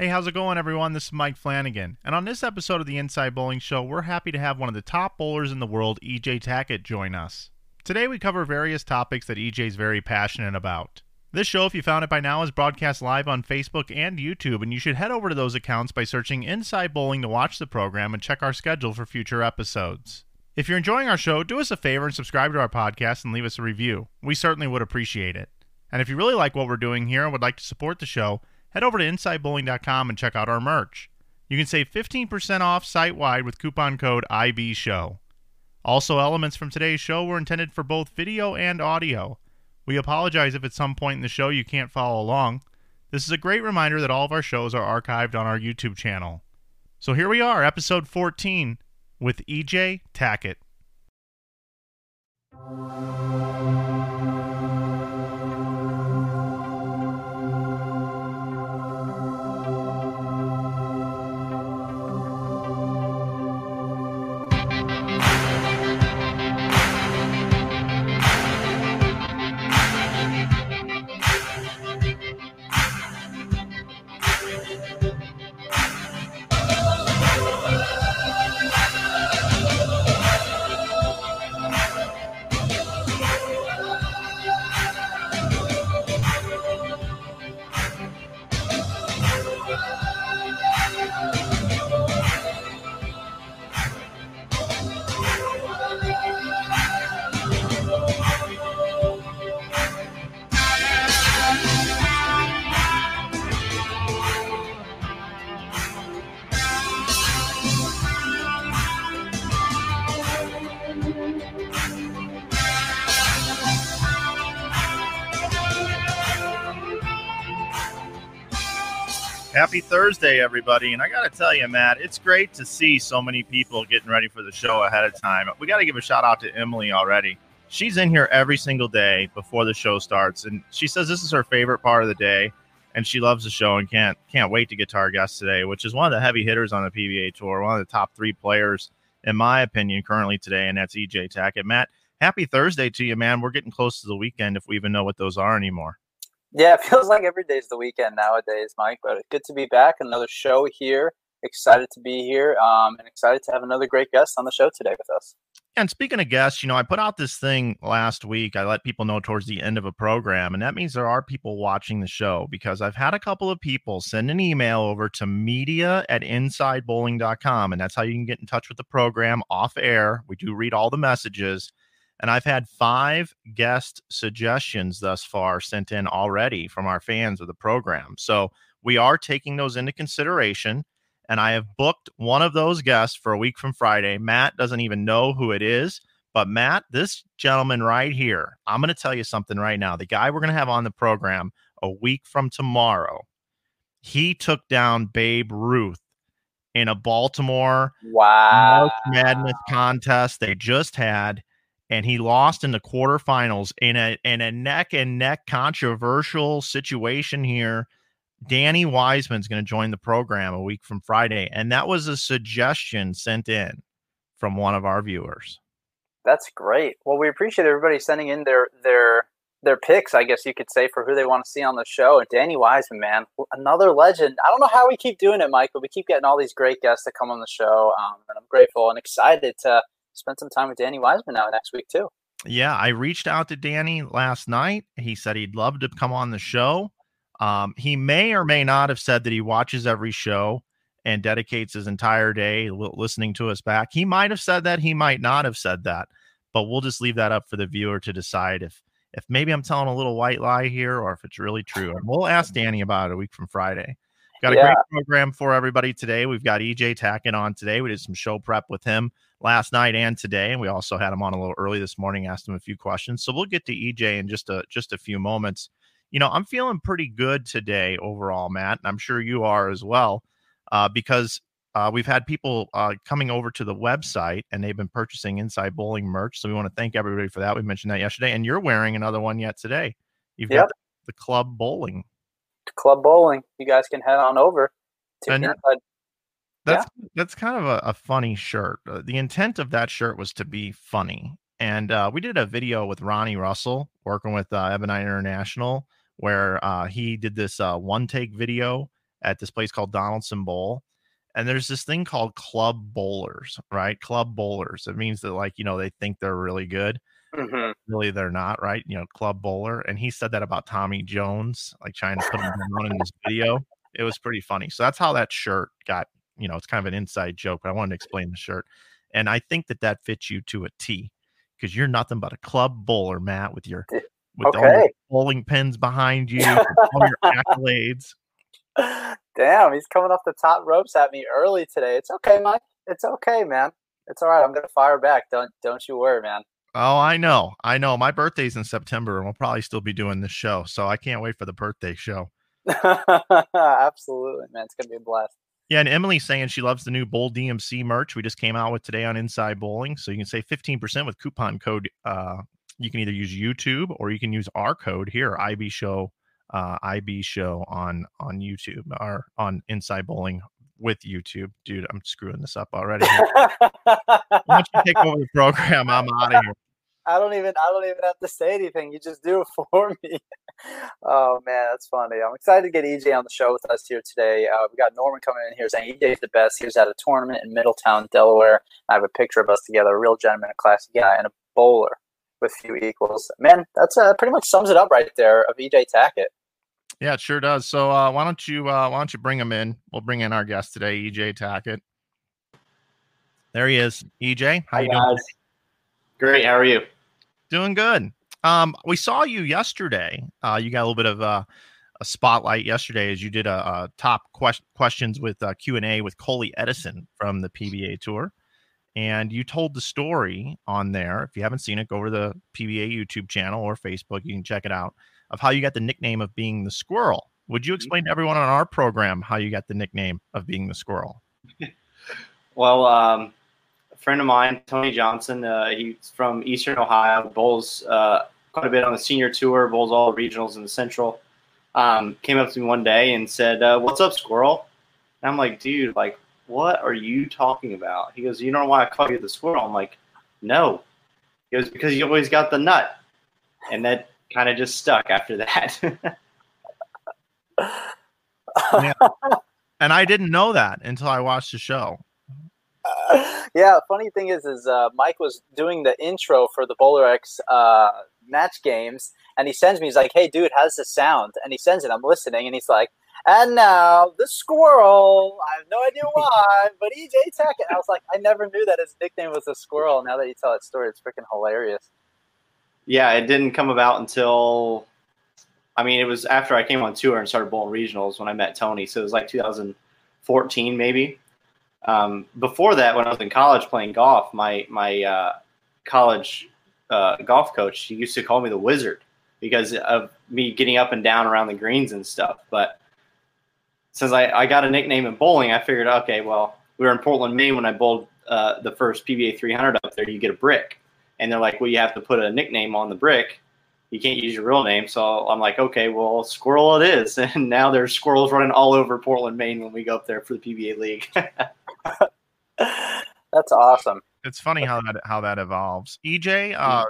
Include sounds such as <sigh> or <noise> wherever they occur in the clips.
Hey, how's it going, everyone? This is Mike Flanagan. And on this episode of the Inside Bowling Show, we're happy to have one of the top bowlers in the world, EJ Tackett, join us. Today, we cover various topics that EJ is very passionate about. This show, if you found it by now, is broadcast live on Facebook and YouTube, and you should head over to those accounts by searching Inside Bowling to watch the program and check our schedule for future episodes. If you're enjoying our show, do us a favor and subscribe to our podcast and leave us a review. We certainly would appreciate it. And if you really like what we're doing here and would like to support the show, head over to InsideBowling.com and check out our merch. You can save 15% off site wide with coupon code IBSHOW. Also, elements from today's show were intended for both video and audio. We apologize if at some point in the show you can't follow along. This is a great reminder that all of our shows are archived on our YouTube channel. So here we are, episode 14, with EJ Tackett. Happy Thursday, everybody. And I got to tell you, Matt, it's great to see so many people getting ready for the show ahead of time. We got to give a shout out to Emily already. She's in here every single day before the show starts. And she says this is her favorite part of the day. And she loves the show and can't can't wait to get to our guest today, which is one of the heavy hitters on the PBA tour, one of the top three players, in my opinion, currently today, and that's EJ Tackett. Matt, happy Thursday to you, man. We're getting close to the weekend if we even know what those are anymore. Yeah, it feels like every day's the weekend nowadays, Mike. But good to be back. Another show here. Excited to be here, um, and excited to have another great guest on the show today with us. And speaking of guests, you know, I put out this thing last week. I let people know towards the end of a program, and that means there are people watching the show because I've had a couple of people send an email over to media at insidebowling.com, and that's how you can get in touch with the program off air. We do read all the messages. And I've had five guest suggestions thus far sent in already from our fans of the program. So we are taking those into consideration. And I have booked one of those guests for a week from Friday. Matt doesn't even know who it is. But Matt, this gentleman right here, I'm going to tell you something right now. The guy we're going to have on the program a week from tomorrow, he took down Babe Ruth in a Baltimore wow. March Madness contest they just had and he lost in the quarterfinals in a in a neck and neck controversial situation here. Danny Wiseman's going to join the program a week from Friday, and that was a suggestion sent in from one of our viewers. That's great. Well, we appreciate everybody sending in their their their picks, I guess you could say, for who they want to see on the show. And Danny Wiseman, man, another legend. I don't know how we keep doing it, Mike, but we keep getting all these great guests to come on the show, um, and I'm grateful and excited to spend some time with Danny Wiseman now next week too. Yeah, I reached out to Danny last night. He said he'd love to come on the show. Um, he may or may not have said that he watches every show and dedicates his entire day listening to us back. He might have said that. He might not have said that. But we'll just leave that up for the viewer to decide if if maybe I'm telling a little white lie here or if it's really true. And we'll ask <laughs> Danny about it a week from Friday. Got a yeah. great program for everybody today. We've got EJ Tackett on today. We did some show prep with him last night and today, and we also had him on a little early this morning. Asked him a few questions, so we'll get to EJ in just a just a few moments. You know, I'm feeling pretty good today overall, Matt, and I'm sure you are as well, uh, because uh, we've had people uh, coming over to the website and they've been purchasing Inside Bowling merch. So we want to thank everybody for that. We mentioned that yesterday, and you're wearing another one yet today. You've yep. got the, Club Bowling. Club Bowling. You guys can head on over to and, Inside that's yeah. that's kind of a, a funny shirt. Uh, the intent of that shirt was to be funny, and uh, we did a video with Ronnie Russell working with uh, Ebonite International, where uh, he did this uh, one take video, at this place called Donaldson Bowl. And there's this thing called club bowlers, right? Club bowlers. It means that like, you know, they think they're really good. Mhm. Really they're not, right? You know, club bowler. And he said that about Tommy Jones, like trying to put him down in this video. It was pretty funny. So that's how that shirt got, you know, it's kind of an inside joke, but I wanted to explain the shirt. And I think that that fits you to a T because you're nothing but a club bowler, Matt, with your D- with all your Okay. bowling pins behind <laughs> you, all your accolades. Damn, he's coming off the top ropes at me early today. It's okay, Mike. It's okay, man. It's all right. I'm gonna fire back. Don't don't you worry, man. Oh, I know, I know. My birthday's in September, and we'll probably still be doing this show, so I can't wait for the birthday show. <laughs> Absolutely, man. It's gonna be a blast. Yeah, and Emily's saying she loves the new Bowl DMC merch we just came out with today on Inside Bowling. So you can save 15% with coupon code. Uh, you can either use YouTube or you can use our code here, IB Show, uh, IB Show on on YouTube or on Inside Bowling with YouTube. Dude, I'm screwing this up already. <laughs> Why don't you take over the program? I'm out of here. I don't even I don't even have to say anything. You just do it <laughs> for me. oh man, that's funny. I'm excited to get EJ on the show with us here today. Uh, we got Norman coming in here saying EJ's the best. He was at a tournament in Middletown, Delaware. I have a picture of us together, a real gentleman, a classy guy, and a bowler with few equals. Man, that's uh, pretty much sums it up right there of EJ Tackett. Yeah, it sure does. So uh, why don't you uh, why don't you bring him in? We'll bring in our guest today, EJ Tackett. There he is. EJ, how Hi, you doing? guys. Great. How are you? Doing good. Um, we saw you yesterday. Uh, you got a little bit of uh, a spotlight yesterday as you did a, a top quest- questions with uh, Q and A with Coley Edison from the PBA Tour, and you told the story on there. If you haven't seen it, go over to the PBA YouTube channel or Facebook. You can check it out of how you got the nickname of being the squirrel. Would you explain to everyone on our program how you got the nickname of being the squirrel? <laughs> Well, um, friend of mine, Tony Johnson, uh, he's from Eastern Ohio, bowls uh, quite a bit on the senior tour, bowls all regionals in the Central. Um, came up to me one day and said, uh, "What's up, squirrel?" And I'm like, "Dude, like, what are you talking about?" He goes, "You don't know why I call you the squirrel?" I'm like, "No." He goes, "Because you always got the nut," and that kind of just stuck after that. <laughs> And I didn't know that until I watched the show. <laughs> yeah, funny thing is, is uh, Mike was doing the intro for the Bowler X uh, match games, and he sends me. He's like, "Hey, dude, how's this sound?" And he sends it. I'm listening, and he's like, "And now the squirrel." I have no idea <laughs> why, but EJ Tackett. And I was like, I never knew that his nickname was the squirrel. Now that you tell that story, it's freaking hilarious. yeah, it didn't come about until I mean, it was after I came on tour and started bowling regionals when I met Tony. So it was like 2014, maybe. Um, before that, when I was in college playing golf, my my uh, college uh, golf coach he used to call me the Wizard because of me getting up and down around the greens and stuff. But since I, I got a nickname in bowling, I figured, okay, well, we were in Portland, Maine when I bowled uh, the first PBA 300 up there. You get a brick, and they're like, well, you have to put a nickname on the brick you can't use your real name. So I'm like, okay, well, Squirrel it is. <laughs> And now there's squirrels running all over Portland, Maine when we go up there for the PBA League. <laughs> <laughs> That's awesome. It's funny how that how that evolves. EJ, uh,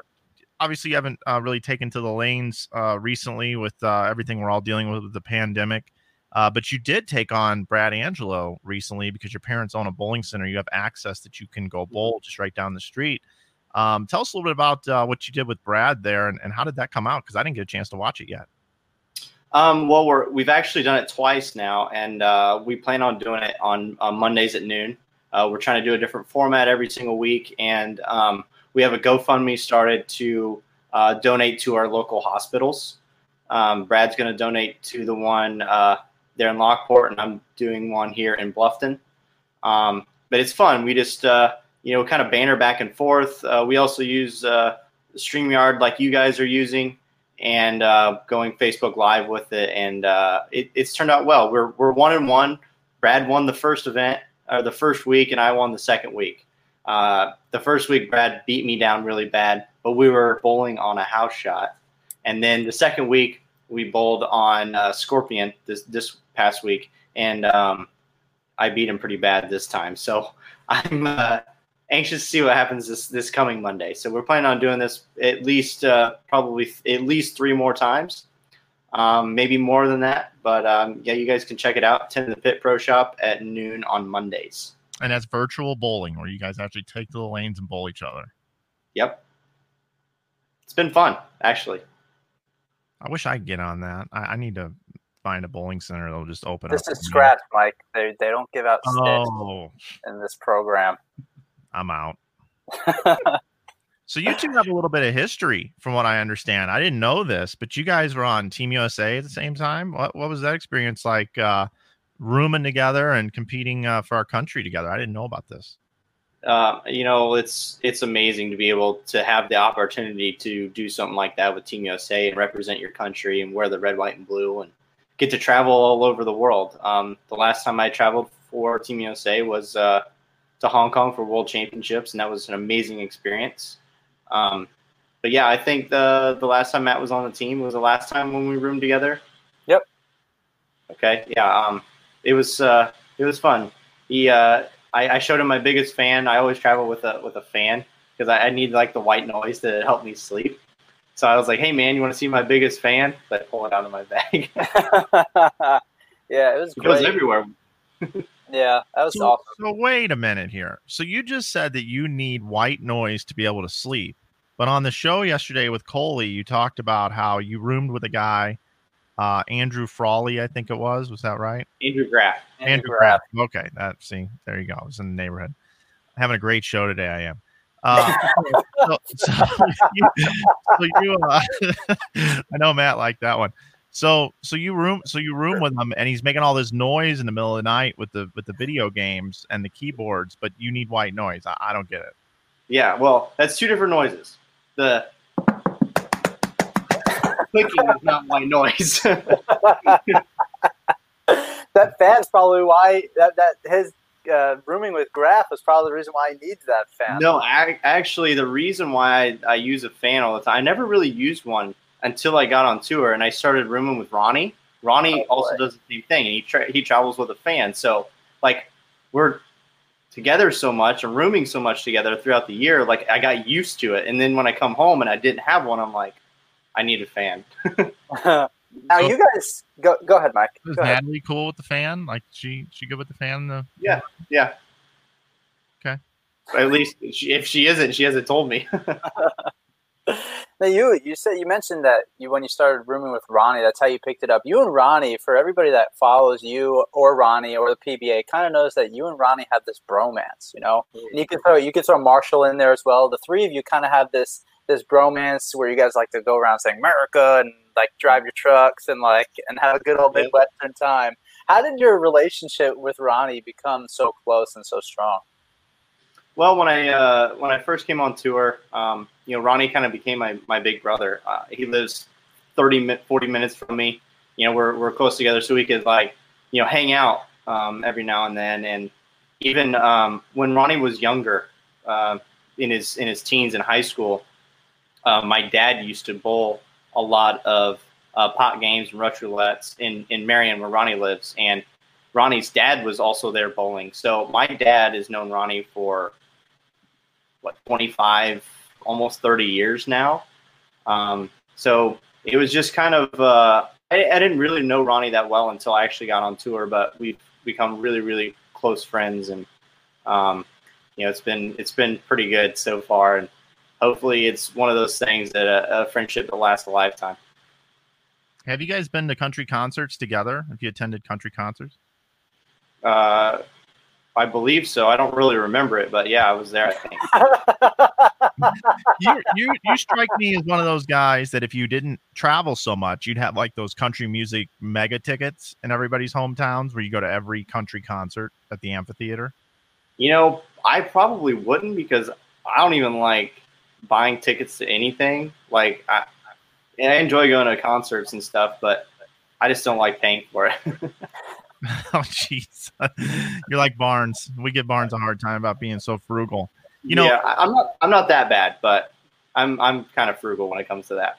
obviously you haven't uh, really taken to the lanes uh, recently with uh, everything we're all dealing with with the pandemic. Uh, but you did take on Brad Angelo recently because your parents own a bowling center. You have access that you can go bowl just right down the street. Um, tell us a little bit about uh, what you did with Brad there and, and how did that come out? Because I didn't get a chance to watch it yet. Um, well, we're, we've actually done it twice now, and uh, we plan on doing it on, on Mondays at noon. Uh, we're trying to do a different format every single week, and um, we have a GoFundMe started to uh, donate to our local hospitals. Um, Brad's going to donate to the one uh, there in Lockport, and I'm doing one here in Bluffton. Um, but it's fun. We just uh, you know kind of banner back and forth. Uh, we also use Streamyard like you guys are using, and uh, going Facebook Live with it, and uh, it, it's turned out well. We're we're one and one. Brad won the first event or the first week, and I won the second week. Uh, the first week, Brad beat me down really bad, but we were bowling on a house shot. And then the second week, we bowled on uh, Scorpion this this past week, and um, I beat him pretty bad this time. So <laughs> I'm uh, anxious to see what happens this this coming Monday. So we're planning on doing this at least uh, probably th- at least three more times. um, maybe more than that. But um, yeah, you guys can check it out. Ten in the Pit Pro Shop at noon on Mondays. And that's virtual bowling, where you guys actually take to the lanes and bowl each other. Yep, it's been fun actually. I wish I could get on that. I, I need to find a bowling center that'll just open This up. This is scratch, Mike. They they don't give out sticks Oh, in this program. I'm out. <laughs> So you two have a little bit of history, from what I understand. I didn't know this, but you guys were on Team USA at the same time. What what was that experience like? Uh, rooming together and competing uh, for our country together. I didn't know about this. Um, you know, it's it's amazing to be able to have the opportunity to do something like that with Team USA and represent your country and wear the red, white, and blue and get to travel all over the world. Um, the last time I traveled for Team USA was uh, to Hong Kong for World Championships, and that was an amazing experience. Um, but yeah, I think the the last time Matt was on the team was the last time when we roomed together. Yep. Okay. Yeah. Um, it was uh, it was fun. He uh, I, I showed him my biggest fan. I always travel with a with a fan because I, I need like the white noise to help me sleep. So I was like, "Hey man, you want to see my biggest fan?" So I pull it out of my bag. <laughs> yeah, it was it goes everywhere. <laughs> Yeah, that was So, awesome. so wait a minute here. So you just said that you need white noise to be able to sleep. But on the show yesterday with Coley, you talked about how you roomed with a guy, uh, Andrew Frawley, I think it was. Was that right? Andrew Graff. Andrew Graff. Graff. Okay, that see, there you go. I was in the neighborhood. Having a great show today. I am. <laughs> Uh, so, <laughs> so you, so you uh, <laughs> I know Matt liked that one. So so you room so you room with him and he's making all this noise in the middle of the night with the with the video games and the keyboards, but you need white noise. I, I don't get it. Yeah, well, that's two different noises. The clicking is not my noise. <laughs> that fan's probably why that that his uh, rooming with Graff is probably the reason why he needs that fan. no, I, actually, the reason why I, I use a fan all the time, I never really used one until I got on tour and I started rooming with Ronnie. Ronnie Oh, also does the same thing, and he tra- he travels with a fan. So, like, we're together so much and rooming so much together throughout the year. Like, I got used to it, and then when I come home and I didn't have one, I'm like, I need a fan. <laughs> now So- you guys go go ahead, Mike. Is Go ahead. Natalie cool with the fan? Like she she good with the fan? The Yeah. Yeah. Okay. At least she, if she isn't, she hasn't told me. <laughs> <laughs> Now you you said you mentioned that you when you started rooming with Ronnie, that's how you picked it up. You and Ronnie, for everybody that follows you or Ronnie or the PBA, kind of knows that you and Ronnie have this bromance, you know. And you can throw you can throw Marshall in there as well. The three of you kind of have this this bromance where you guys like to go around saying America and like drive your trucks and like and have a good old. Midwestern time. How did your relationship with Ronnie become so close and so strong? Well, when I uh, when I first came on tour, um, you know, Ronnie kind of became my, my big brother. Uh, he lives 30, mi- 40 minutes from me. You know, we're, we're close together, so we could like, you know, hang out um, every now and then. And even um, when Ronnie was younger, uh, in his in his teens in high school, uh, my dad used to bowl a lot of uh, pot games and rush roulettes in in Marion, where Ronnie lives, and Ronnie's dad was also there bowling. So my dad has known Ronnie for what 25 almost 30 years now. Um, so it was just kind of uh, I, I didn't really know ronnie that well until i actually got on tour but we've become really really close friends and um, you know it's been it's been pretty good so far. And hopefully it's one of those things that a, a friendship that lasts a lifetime. Have you guys been to country concerts together? Have you attended country concerts? uh, i believe so. I don't really remember it but yeah i was there i think <laughs> you, <laughs> you you strike me as one of those guys that if you didn't travel so much, you'd have like those country music mega tickets in everybody's hometowns where you go to every country concert at the amphitheater. You know, I probably wouldn't because I don't even like buying tickets to anything. Like, I, and I enjoy going to concerts and stuff, but I just don't like paying for it. <laughs> oh jeez. You're like Barnes. We give Barnes a hard time about being so frugal. You know- yeah, I'm not. I'm not that bad, but I'm. I'm kind of frugal when it comes to that.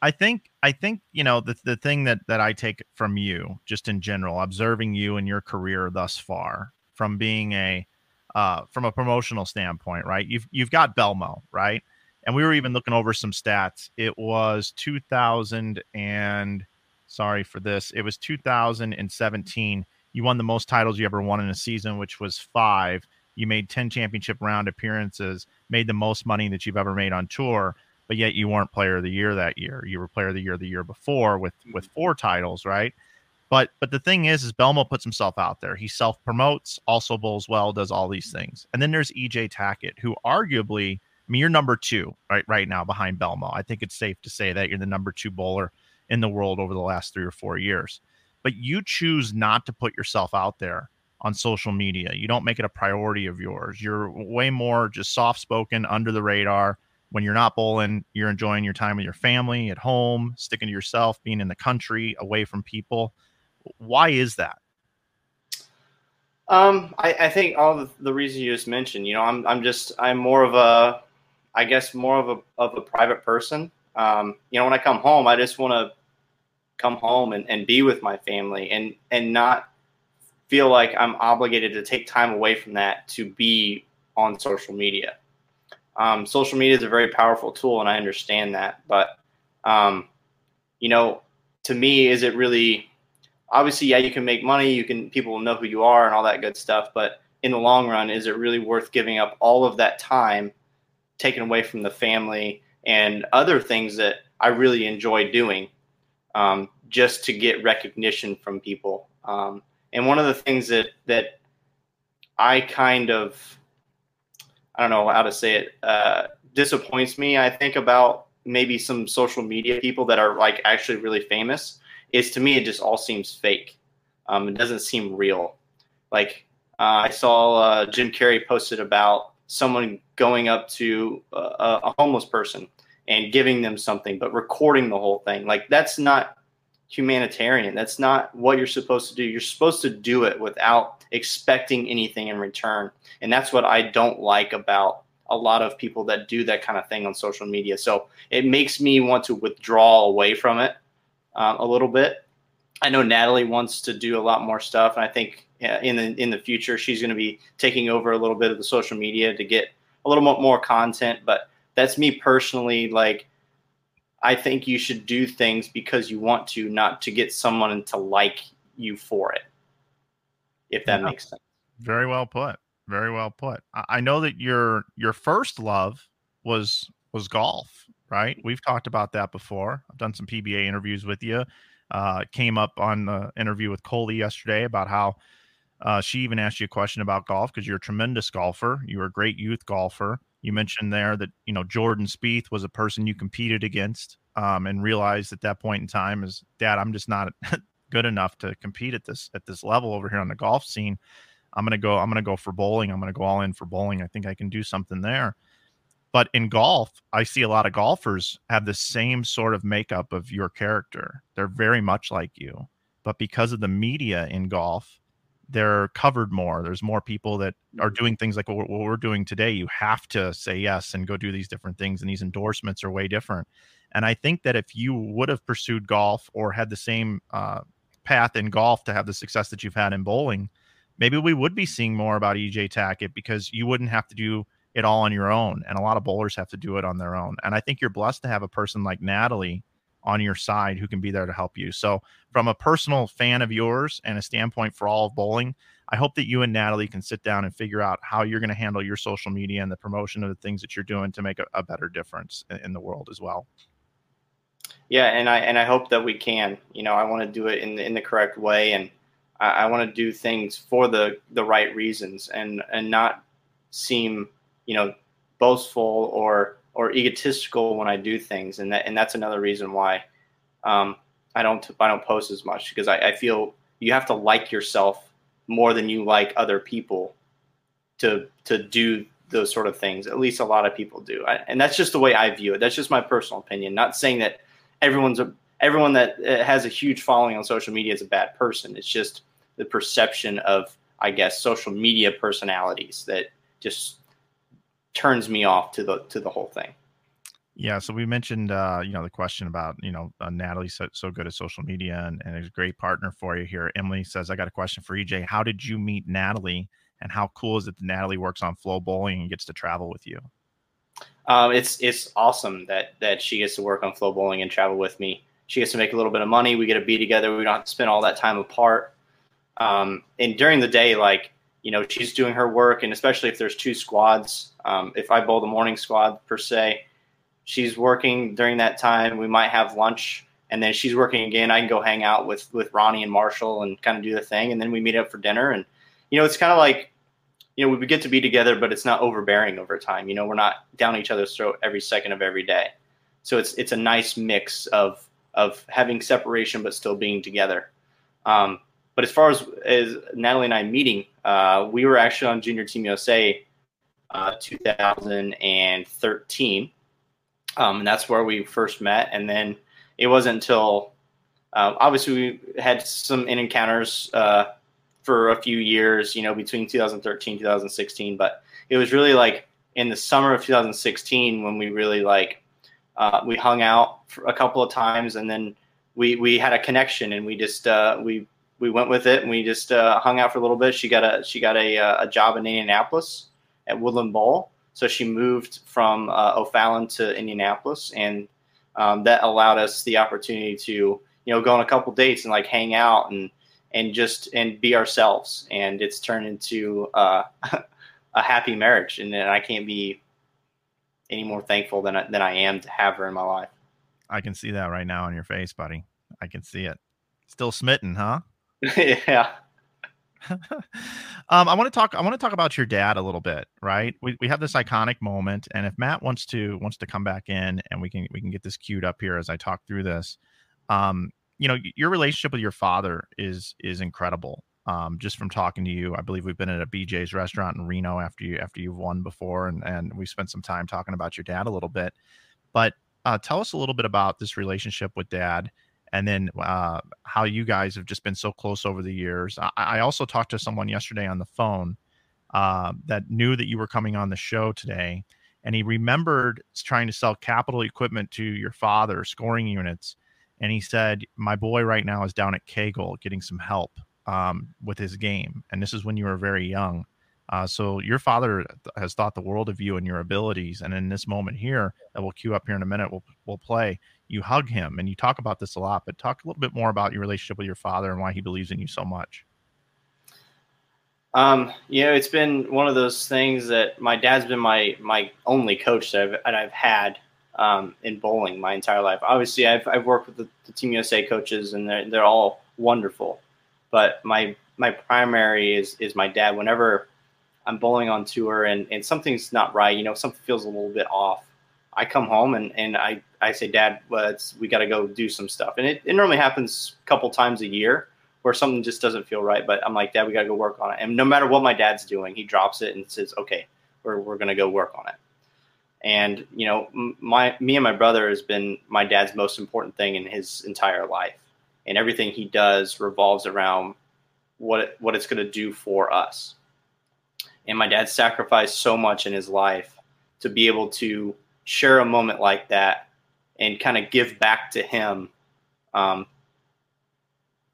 I think I think you know the the thing that that I take from you just in general observing you and your career thus far from being a uh, from a promotional standpoint, right? You've you've got Belmo, right? And we were even looking over some stats. It was 2000 and Sorry for this. It was 2017. You won the most titles you ever won in a season, which was five. You made 10 championship round appearances, made the most money that you've ever made on tour, but yet you weren't player of the year that year. You were player of the year the year before with mm-hmm. with four titles, right? But but the thing is, is Belmo puts himself out there. He self promotes, also bowls well, does all these mm-hmm. things. And then there's EJ Tackett, who arguably, I mean, you're number two right right now behind Belmo. I think it's safe to say that you're the number two bowler in the world over the last three or four years. But you choose not to put yourself out there on social media. You don't make it a priority of yours. You're way more just soft spoken, under the radar. When you're not bowling, you're enjoying your time with your family at home, sticking to yourself, being in the country, away from people. Why is that? Um, I, I think all the, the reasons you just mentioned. You know, I'm I'm just I'm more of a, I guess more of a of a private person. Um, you know, when I come home, I just want to come home and, and be with my family and and not feel like I'm obligated to take time away from that to be on social media. Um, social media is a very powerful tool, and I understand that. But um, you know, to me, is it really? Obviously, yeah, you can make money. You can people will know who you are and all that good stuff. But in the long run, is it really worth giving up all of that time, taken away from the family and other things that I really enjoy doing, um, just to get recognition from people? Um, and one of the things that that I kind of I don't know how to say it uh, disappoints me. I think about maybe some social media people that are like actually really famous is to me it just all seems fake. Um, it doesn't seem real. Like uh, I saw uh, Jim Carrey posted about someone going up to a, a homeless person and giving them something, but recording the whole thing. Like that's not humanitarian. That's not what you're supposed to do. You're supposed to do it without expecting anything in return. And that's what I don't like about a lot of people that do that kind of thing on social media. So it makes me want to withdraw away from it um, a little bit. I know Natalie wants to do a lot more stuff, and I think in the in the future she's going to be taking over a little bit of the social media to get a little more content. But that's me personally. Like I think you should do things because you want to, not to get someone to like you for it. If that yeah. makes sense. Very well put. Very well put. I know that your your first love was was golf, right? We've talked about that before. I've done some PBA interviews with you. Uh, came up on the interview with Coley yesterday about how uh, she even asked you a question about golf because you're a tremendous golfer. You were a great youth golfer. You mentioned there that you know Jordan Spieth was a person you competed against, um, and realized at that point in time is, Dad, I'm just not <laughs> good enough to compete at this at this level over here on the golf scene. I'm gonna go. I'm gonna go for bowling. I'm gonna go all in for bowling. I think I can do something there. But in golf, I see a lot of golfers have the same sort of makeup of your character. They're very much like you, but because of the media in golf, they're covered more. There's more people that are mm-hmm. doing things like what we're doing today. You have to say yes and go do these different things, and these endorsements are way different. And I think that if you would have pursued golf or had the same uh, path in golf to have the success that you've had in bowling, maybe we would be seeing more about EJ Tackett because you wouldn't have to do it all on your own. And a lot of bowlers have to do it on their own. And I think you're blessed to have a person like Natalie on your side who can be there to help you. So, from a personal fan of yours and a standpoint for all of bowling, I hope that you and Natalie can sit down and figure out how you're going to handle your social media and the promotion of the things that you're doing to make a, a better difference in, in, the world as well. Yeah, and I and I hope that we can. You know, I want to do it in the, in the correct way, and I, I want to do things for the the right reasons, and and not seem you know boastful or or egotistical when I do things, and that and that's another reason why um, I don't I don't post as much because I, I feel you have to like yourself more than you like other people to to do those sort of things. At least a lot of people do, I, and that's just the way I view it. That's just my personal opinion. Not saying that everyone's a everyone that uh, has a huge following on social media is a bad person. It's just the perception of I guess social media personalities that just turns me off to the to the whole thing. Yeah, so we mentioned, uh, you know, the question about, you know, uh, Natalie's so, so good at social media and, and is a great partner for you here. Emily says, I got a question for EJ. How did you meet Natalie, and how cool is it that Natalie works on Flow Bowling and gets to travel with you? Um, it's it's awesome that that she gets to work on Flow Bowling and travel with me. She gets to make a little bit of money. We get to be together. We don't have to spend all that time apart. Um, and during the day, like you know, she's doing her work, and especially if there's two squads. Um, if I bowl the morning squad per se, she's working during that time. We might have lunch, and then she's working again. I can go hang out with with Ronnie and Marshall and kind of do the thing, and then we meet up for dinner. And you know, it's kind of like you know, we get to be together, but it's not overbearing over time. You know, we're not down each other's throat every second of every day. So it's it's a nice mix of of having separation but still being together. Um, but as far as as Natalie and I meeting, uh, we were actually on Junior Team USA uh, 2013, um, and that's where we first met. And then it wasn't until uh, obviously we had some in encounters uh, for a few years, you know, between 2013 2016. But it was really like in the summer of 2016 when we really like uh, we hung out a couple of times, and then we we had a connection, and we just uh, we we went with it, and we just uh, hung out for a little bit. She got a she got a uh, a job in Indianapolis at Woodland Bowl, so she moved from uh, O'Fallon to Indianapolis, and um, that allowed us the opportunity to you know go on a couple dates and like hang out and and just and be ourselves. And it's turned into uh, <laughs> a happy marriage, and I can't be any more thankful than than I am to have her in my life. I can see that right now on your face, buddy. I can see it. Still smitten, huh? <laughs> yeah. <laughs> um, I want to talk. I want to talk about your dad a little bit, right? We, we have this iconic moment, and if Matt wants to wants to come back in, and we can we can get this queued up here as I talk through this. Um, you know, your relationship with your father is is incredible. Um, just from talking to you, I believe we've been at a BJ's restaurant in Reno after you after you've won before, and and we spent some time talking about your dad a little bit. But uh, tell us a little bit about this relationship with dad, and then uh, how you guys have just been so close over the years. I, I also talked to someone yesterday on the phone uh, that knew that you were coming on the show today, and he remembered trying to sell capital equipment to your father, scoring units and he said, "My boy right now is down at Kegel getting some help um, with his game, and this is when you were very young. Uh, so your father has thought the world of you and your abilities, and in this moment here that we'll cue up here in a minute, we'll we'll play. You hug him, and you talk about this a lot, but talk a little bit more about your relationship with your father and why he believes in you so much." Um, you know, it's been one of those things that my dad's been my my only coach that I've, that I've had um, in bowling my entire life. Obviously, I've, I've worked with the, the, Team USA coaches, and they're they're all wonderful. But my my primary is is my dad. Whenever I'm bowling on tour and, and something's not right, you know, something feels a little bit off. I come home and, and I, I say, Dad, well, we got to go do some stuff. And it, it normally happens a couple times a year where something just doesn't feel right. But I'm like, Dad, we got to go work on it. And no matter what my dad's doing, he drops it and says, okay, we're, we're going to go work on it. And you know, my me and my brother has been my dad's most important thing in his entire life, and everything he does revolves around what what it's going to do for us. And my dad sacrificed so much in his life to be able to share a moment like that and kind of give back to him um,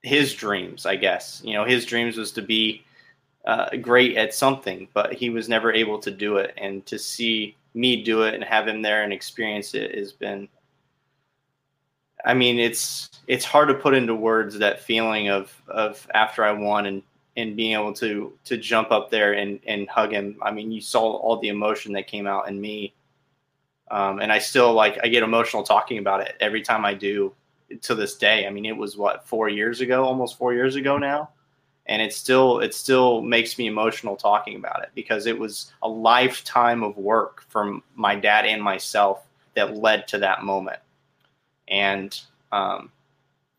his dreams. I guess you know his dreams was to be uh, great at something, but he was never able to do it. And to see me do it and have him there and experience it has been I mean it's it's hard to put into words that feeling of of after I won and and being able to to jump up there and and hug him. I mean, you saw all the emotion that came out in me. Um, and I still like I get emotional talking about it every time I do to this day. I mean, it was what four years ago, almost four years ago now and it still it still makes me emotional talking about it because it was a lifetime of work from my dad and myself that led to that moment and um,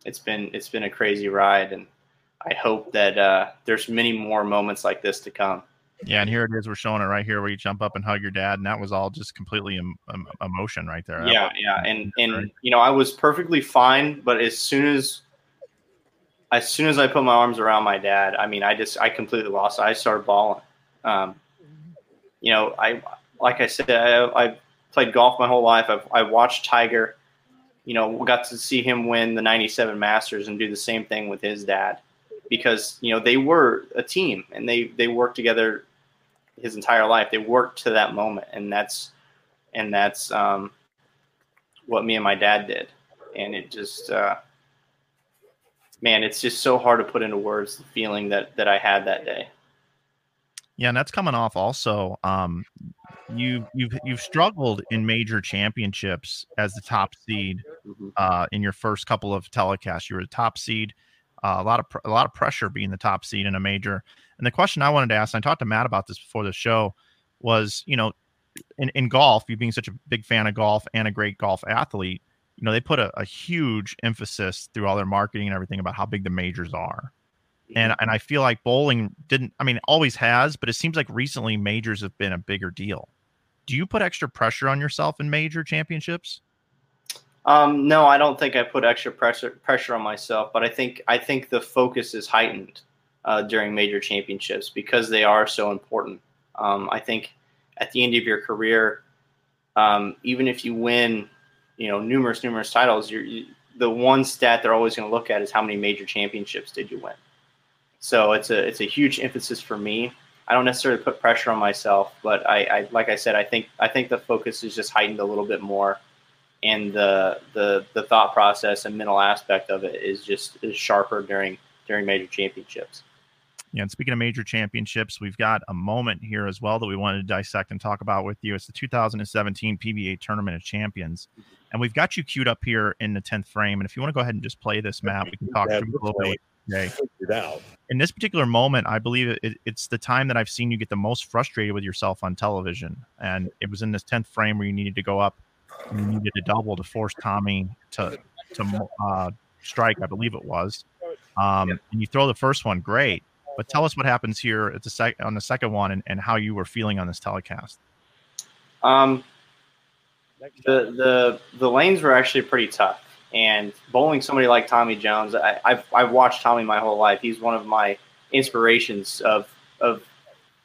it's been it's been a crazy ride and i hope that uh, there's many more moments like this to come yeah and here it is we're showing it right here where you jump up and hug your dad and that was all just completely em- em- emotion right there yeah yeah and and you know i was perfectly fine but as soon as as soon as I put my arms around my dad, I mean, I just I completely lost. It. I started bawling. Um, you know, I like I said, I, I played golf my whole life. I've I watched Tiger. You know, got to see him win the '97 Masters and do the same thing with his dad, because you know they were a team and they they worked together his entire life. They worked to that moment, and that's and that's um, what me and my dad did. and it just, uh, man, it's just so hard to put into words the feeling that that I had that day. Yeah, and that's coming off also. Um, you you've you've struggled in major championships as the top seed Mhm. uh, in your first couple of telecasts. You were the top seed. Uh, a lot of pr- a lot of pressure being the top seed in a major. And the question I wanted to ask, and I talked to Matt about this before the show, was you know, in, in golf, you being such a big fan of golf and a great golf athlete, you know, they put a, a huge emphasis through all their marketing and everything about how big the majors are. And and I feel like bowling didn't. I mean, always has, but it seems like recently majors have been a bigger deal. Do you put extra pressure on yourself in major championships? Um, no, I don't think I put extra pressure pressure on myself, but I think I think the focus is heightened uh, during major championships because they are so important. Um, I think at the end of your career, um, even if you win, you know, numerous numerous titles, you're, you, the one stat they're always going to look at is how many major championships did you win. So it's a it's a huge emphasis for me. I don't necessarily put pressure on myself, but I, I like I said, I think I think the focus is just heightened a little bit more and the the the thought process and mental aspect of it is just is sharper during during major championships. Yeah, and speaking of major championships, we've got a moment here as well that we wanted to dissect and talk about with you. It's the 2017 PBA Tournament of Champions, and we've got you queued up here in the 10th frame. And if you want to go ahead and just play this Matt, we can talk Yeah, through a little bit. Okay. figured out. In this particular moment, I believe it, it's the time that I've seen you get the most frustrated with yourself on television, and it was in this 10th frame where you needed to go up and you needed to double to force Tommy to to uh, strike, I believe it was. Um, And you throw the first one, great. But tell us what happens here at the sec- on the second one and, and how you were feeling on this telecast. Um, the the the lanes were actually pretty tough, and bowling somebody like Tommy Jones, I, I've I've watched Tommy my whole life. He's one of my inspirations of of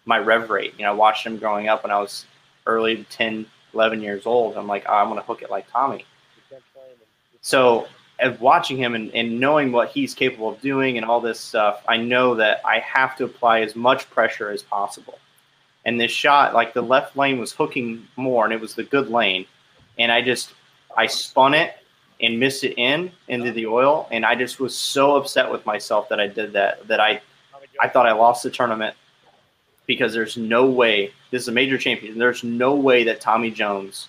my rev rate. You know, I watched him growing up when I was early 10, 11 years old. I'm like, oh, I'm going to hook it like Tommy. So, as watching him and, and knowing what he's capable of doing and all this stuff, I know that I have to apply as much pressure as possible. And this shot, like the left lane was hooking more, and it was the good lane. And I just, I spun it and missed it in into the oil, and I just was so upset with myself that I did that. That I, I thought I lost the tournament because there's no way this is a major champion. There's no way that Tommy Jones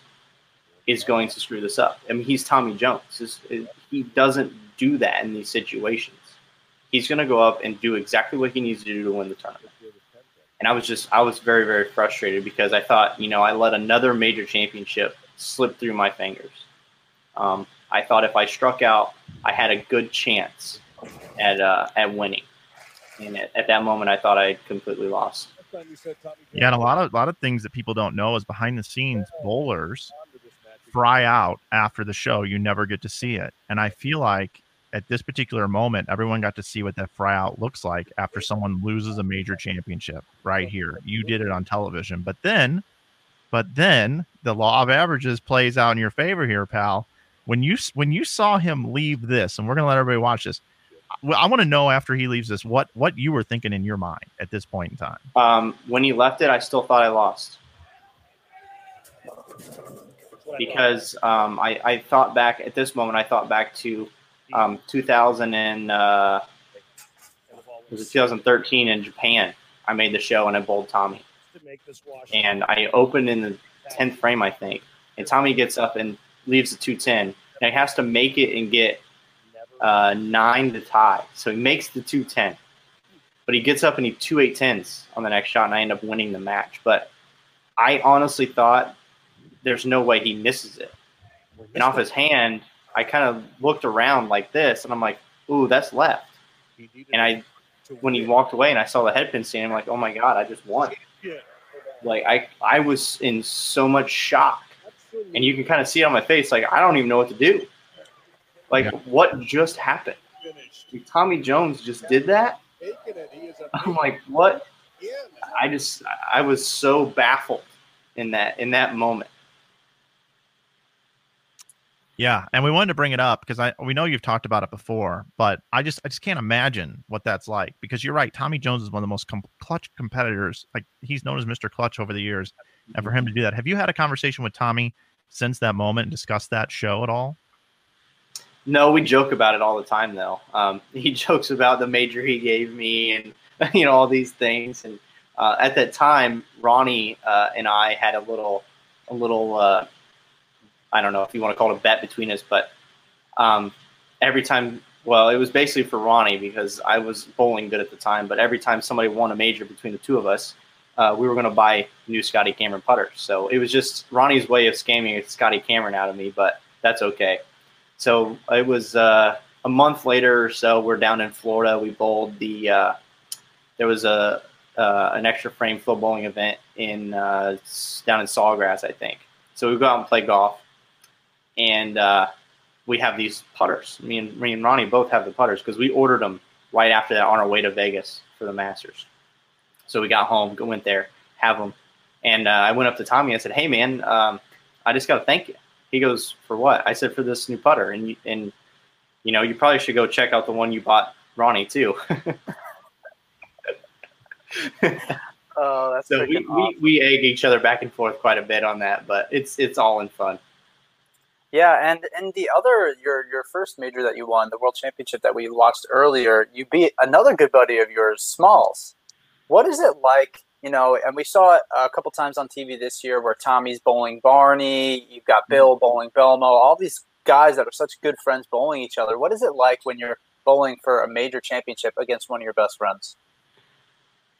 is going to screw this up. I mean, he's Tommy Jones. It- he doesn't do that in these situations. He's going to go up and do exactly what he needs to do to win the tournament. And I was just, I was very, very frustrated because I thought, you know, I let another major championship slip through my fingers. Um, I thought if I struck out, I had a good chance at uh, at winning. And at, at that moment, I thought I completely lost. Yeah, and a lot of a lot of things that people don't know is behind the scenes bowlers fry out after the show. You never get to see it. And I feel like at this particular moment, everyone got to see what that fry out looks like after someone loses a major championship right here. You did it on television. But then, but then the law of averages plays out in your favor here, pal. When you when you saw him leave this, and we're gonna let everybody watch this. Well, I want to know after he leaves this what what you were thinking in your mind at this point in time. Um, when he left it, I still thought I lost because um, I, I thought back at this moment. I thought back to um, 2000 and uh, was it 2013 in Japan. I made the show and I bowled Tommy, and I opened in the 10th frame, I think, and Tommy gets up and leaves the 210. And he has to make it and get uh, nine to tie. So he makes the 210. But he gets up and he two eight tens on the next shot, and I end up winning the match. But I honestly thought there's no way he misses it. And off his hand, I kind of looked around like this, and I'm like, "Ooh, that's left." And I, when he walked away, and I saw the headpin stand, I'm like, "Oh my god, I just won!" Like I, I was in so much shock, and you can kind of see it on my face. Like I don't even know what to do. Like Yeah. what just happened? Tommy Jones just did that. I'm like, what? I just I was so baffled in that in that moment. Yeah, and we wanted to bring it up because I we know you've talked about it before, but I just I just can't imagine what that's like because you're right. Tommy Jones is one of the most com- clutch competitors. Like he's known as Mr. Clutch over the years, and for him to do that, have you had a conversation with Tommy since that moment and discussed that show at all? No, we joke about it all the time, though. Um, <laughs> he jokes about the major he gave me, and <laughs> you know all these things. And uh, at that time, Ronnie uh, and I had a little, a little. Uh, I don't know if you want to call it a bet between us, but um, every time, well, it was basically for Ronnie because I was bowling good at the time. But every time somebody won a major between the two of us, uh, we were going to buy new Scotty Cameron putters. So it was just Ronnie's way of scamming Scotty Cameron out of me, but that's okay. So it was uh, a month later or so. We're down in Florida. We bowled the. Uh, there was a uh, an extra frame FloBowling event in uh, down in Sawgrass, I think. So we go out and play golf, and uh, we have these putters. Me and me and Ronnie both have the putters because we ordered them right after that on our way to Vegas for the Masters. So we got home, went there, have them, and uh, I went up to Tommy. I said, "Hey, man, um, I just got to thank you." He goes, "For what?" I said, "For this new putter." And you, and you know, you probably should go check out the one you bought Ronnie too. <laughs> oh, that's so we, we, we egg each other back and forth quite a bit on that, but it's it's all in fun. Yeah, and and the other your your first major that you won, the World Championship that we watched earlier, you beat another good buddy of yours, Smalls. What is it like you know, and we saw it a couple times on TV this year where Tommy's bowling Barney, you've got Bill mm-hmm. bowling Belmo, all these guys that are such good friends bowling each other. What is it like when you're bowling for a major championship against one of your best friends?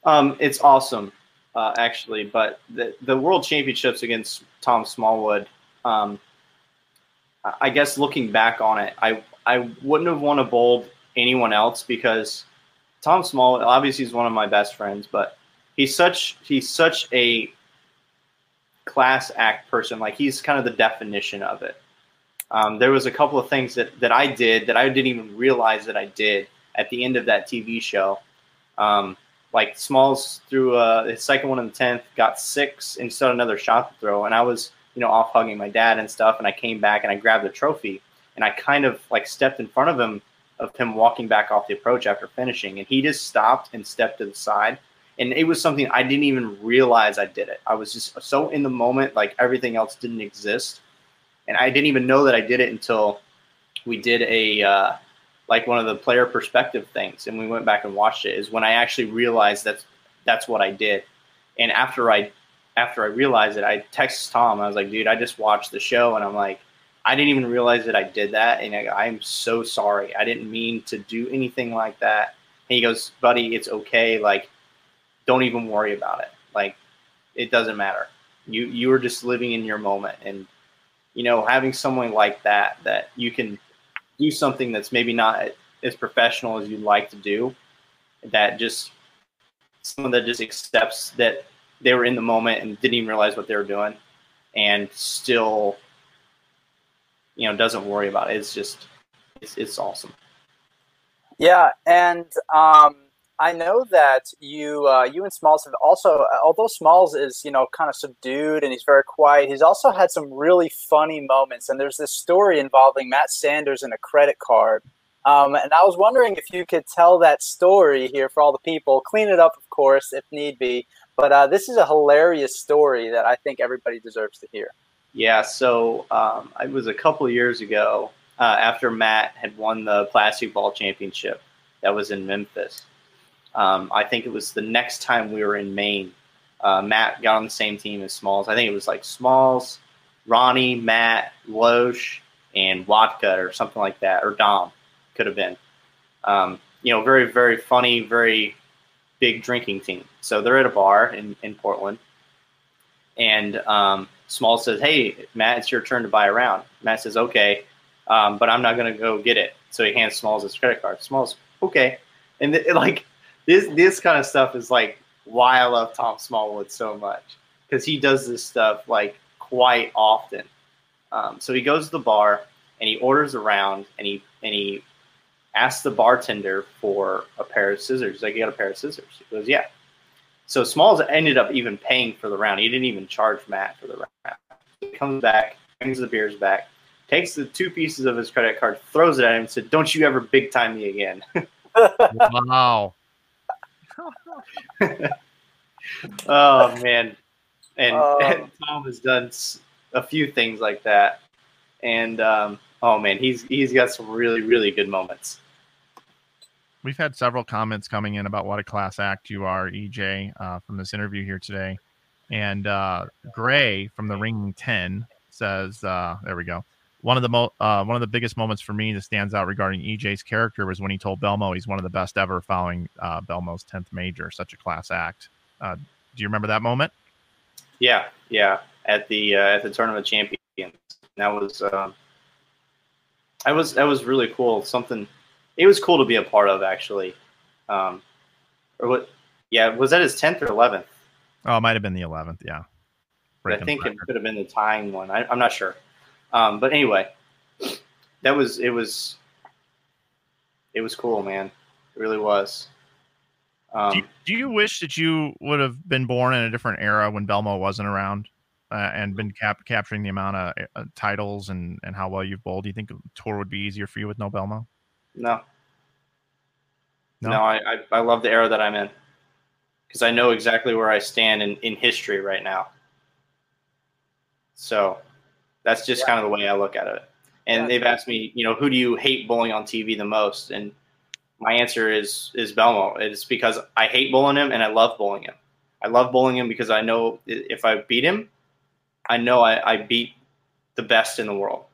Um, it's awesome, uh, actually. But the the World Championships against Tom Smallwood, um, I guess looking back on it, I I wouldn't have want to bowl anyone else because Tom Smallwood obviously is one of my best friends, but he's such he's such a class act person. Like he's kind of the definition of it. Um, there was a couple of things that, that I did that I didn't even realize that I did at the end of that TV show. Um, like Smalls threw uh, his second one in the tenth, got six instead of another shot to throw, and I was you know off hugging my dad and stuff, and I came back and I grabbed the trophy and I kind of like stepped in front of him of him walking back off the approach after finishing, and he just stopped and stepped to the side and it was something I didn't even realize I did it. I was just so in the moment, like everything else didn't exist, and I didn't even know that I did it until we did a uh, like one of the player perspective things, and we went back and watched it. Is when I actually realized that that's what I did, and after I after I realized it, I texted Tom. I was like, "Dude, I just watched the show, and I'm like." I didn't even realize that I did that, and I, I'm so sorry. I didn't mean to do anything like that. And he goes, "Buddy, it's okay. Like don't even worry about it. Like it doesn't matter. You you are just living in your moment, and you know having someone like that that you can do something that's maybe not as professional as you'd like to do. That just someone that just accepts that they were in the moment and didn't even realize what they were doing, and still, you know, doesn't worry about it. It's just it's, it's awesome. Yeah, and um, I know that you uh, you and Smalls have also, although Smalls is you know kind of subdued and he's very quiet, he's also had some really funny moments. And there's this story involving Matt Sanders and a credit card. Um, and I was wondering if you could tell that story here for all the people. Clean it up, of course, if need be. But uh, this is a hilarious story that I think everybody deserves to hear. Yeah. So um, it was a couple years ago uh, after Matt had won the plastic ball championship. That was in Memphis um, I think it was the next time we were in Maine. Uh, Matt got on the same team as Smalls. I think it was like Smalls, Ronnie, Matt, Loesch, and Watka or something like that, or Dom could have been. Um, you know, very, very funny, very big drinking team. So they're at a bar in, in Portland. And um, Smalls says, Hey, Matt, it's your turn to buy a round. Matt says, Okay, um, but I'm not going to go get it. So he hands Smalls his credit card. Smalls, okay. And th- like, this this kind of stuff is like why I love Tom Smallwood so much because he does this stuff like quite often. Um, so he goes to the bar and he orders a round and he and he asks the bartender for a pair of scissors. He's like, "You got a pair of scissors?" He goes, "Yeah." So Smalls ended up even paying for the round. He didn't even charge Matt for the round. He comes back, brings the beers back, takes the two pieces of his credit card, throws it at him, and said, "Don't you ever big time me again." <laughs> wow. <laughs> oh man, and, um, and, <laughs> Tom has done a few things like that, and um, oh man, he's he's got some really really good moments. We've had several comments coming in about what a class act you are, EJ, uh, from this interview here today. And uh, Gray from the Ring Ten says, uh, "There we go." One of the mo- uh, one of the biggest moments for me that stands out regarding EJ's character was when he told Belmo he's one of the best ever following uh, Belmo's tenth major. Such a class act. Uh, do you remember that moment? Yeah, yeah. At the uh, at the tournament champions, that was that was that was really cool. Something it was cool to be a part of actually. Um, or what? Yeah, was that his tenth or eleventh? Oh, it might have been the eleventh. Yeah, I think it could have been the tying one. I, am not sure. Um, but anyway, that was it was it was cool, man. It really was. Um, do, you, do, you, wish that you would have been born in a different era when Belmo wasn't around uh, and been cap- capturing the amount of uh, titles and, and how well you've bowled? Do you think tour would be easier for you with no Belmo? No. No, no I, I, I love the era that I'm in because I know exactly where I stand in, in history right now. So that's just yeah. kind of the way I look at it. And yeah. they've asked me, you know, who do you hate bowling on TV the most? And my answer is is Belmo. It's because I hate bowling him and I love bowling him. I love bowling him because I know if I beat him, I know I, I beat the best in the world.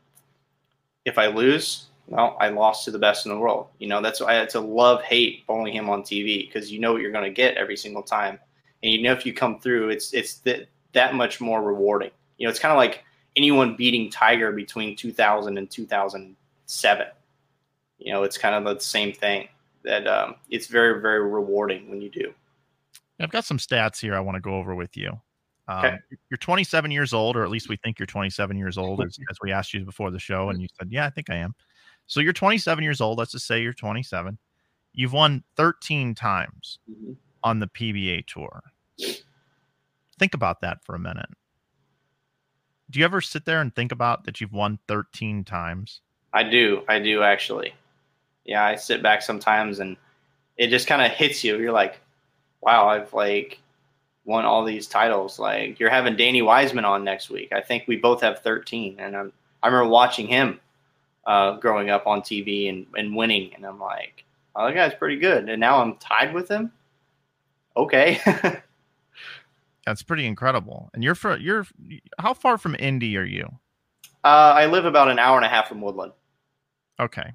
If I lose, well, I lost to the best in the world. You know, that's why it's a love hate bowling him on TV because you know what you're going to get every single time, and you know if you come through, it's it's that that much more rewarding. You know, it's kind of like anyone beating Tiger between 2000 and 2007. You know, it's kind of the same thing. That um, it's very very rewarding when you do. I've got some stats here I want to go over with you. Um, okay. You're 27 years old, or at least we think you're 27 years old, as, <laughs> as we asked you before the show, and you said, "Yeah, I think I am." So you're 27 years old. Let's just say you're 27. You've won 13 times mm-hmm. on the PBA tour. Think about that for a minute do you ever sit there and think about that you've won 13 times? I do. I do actually. Yeah, I sit back sometimes and it just kind of hits you. You're like, wow, I've like won all these titles. Like you're having Danny Wiseman on next week. I think we both have 13 and I'm I remember watching him uh, growing up on TV and, and winning and I'm like, oh, that guy's pretty good. And now I'm tied with him. Okay. <laughs> That's pretty incredible. And you're for you're how far from Indy are you? Uh, I live about an hour and a half from Woodland. Okay,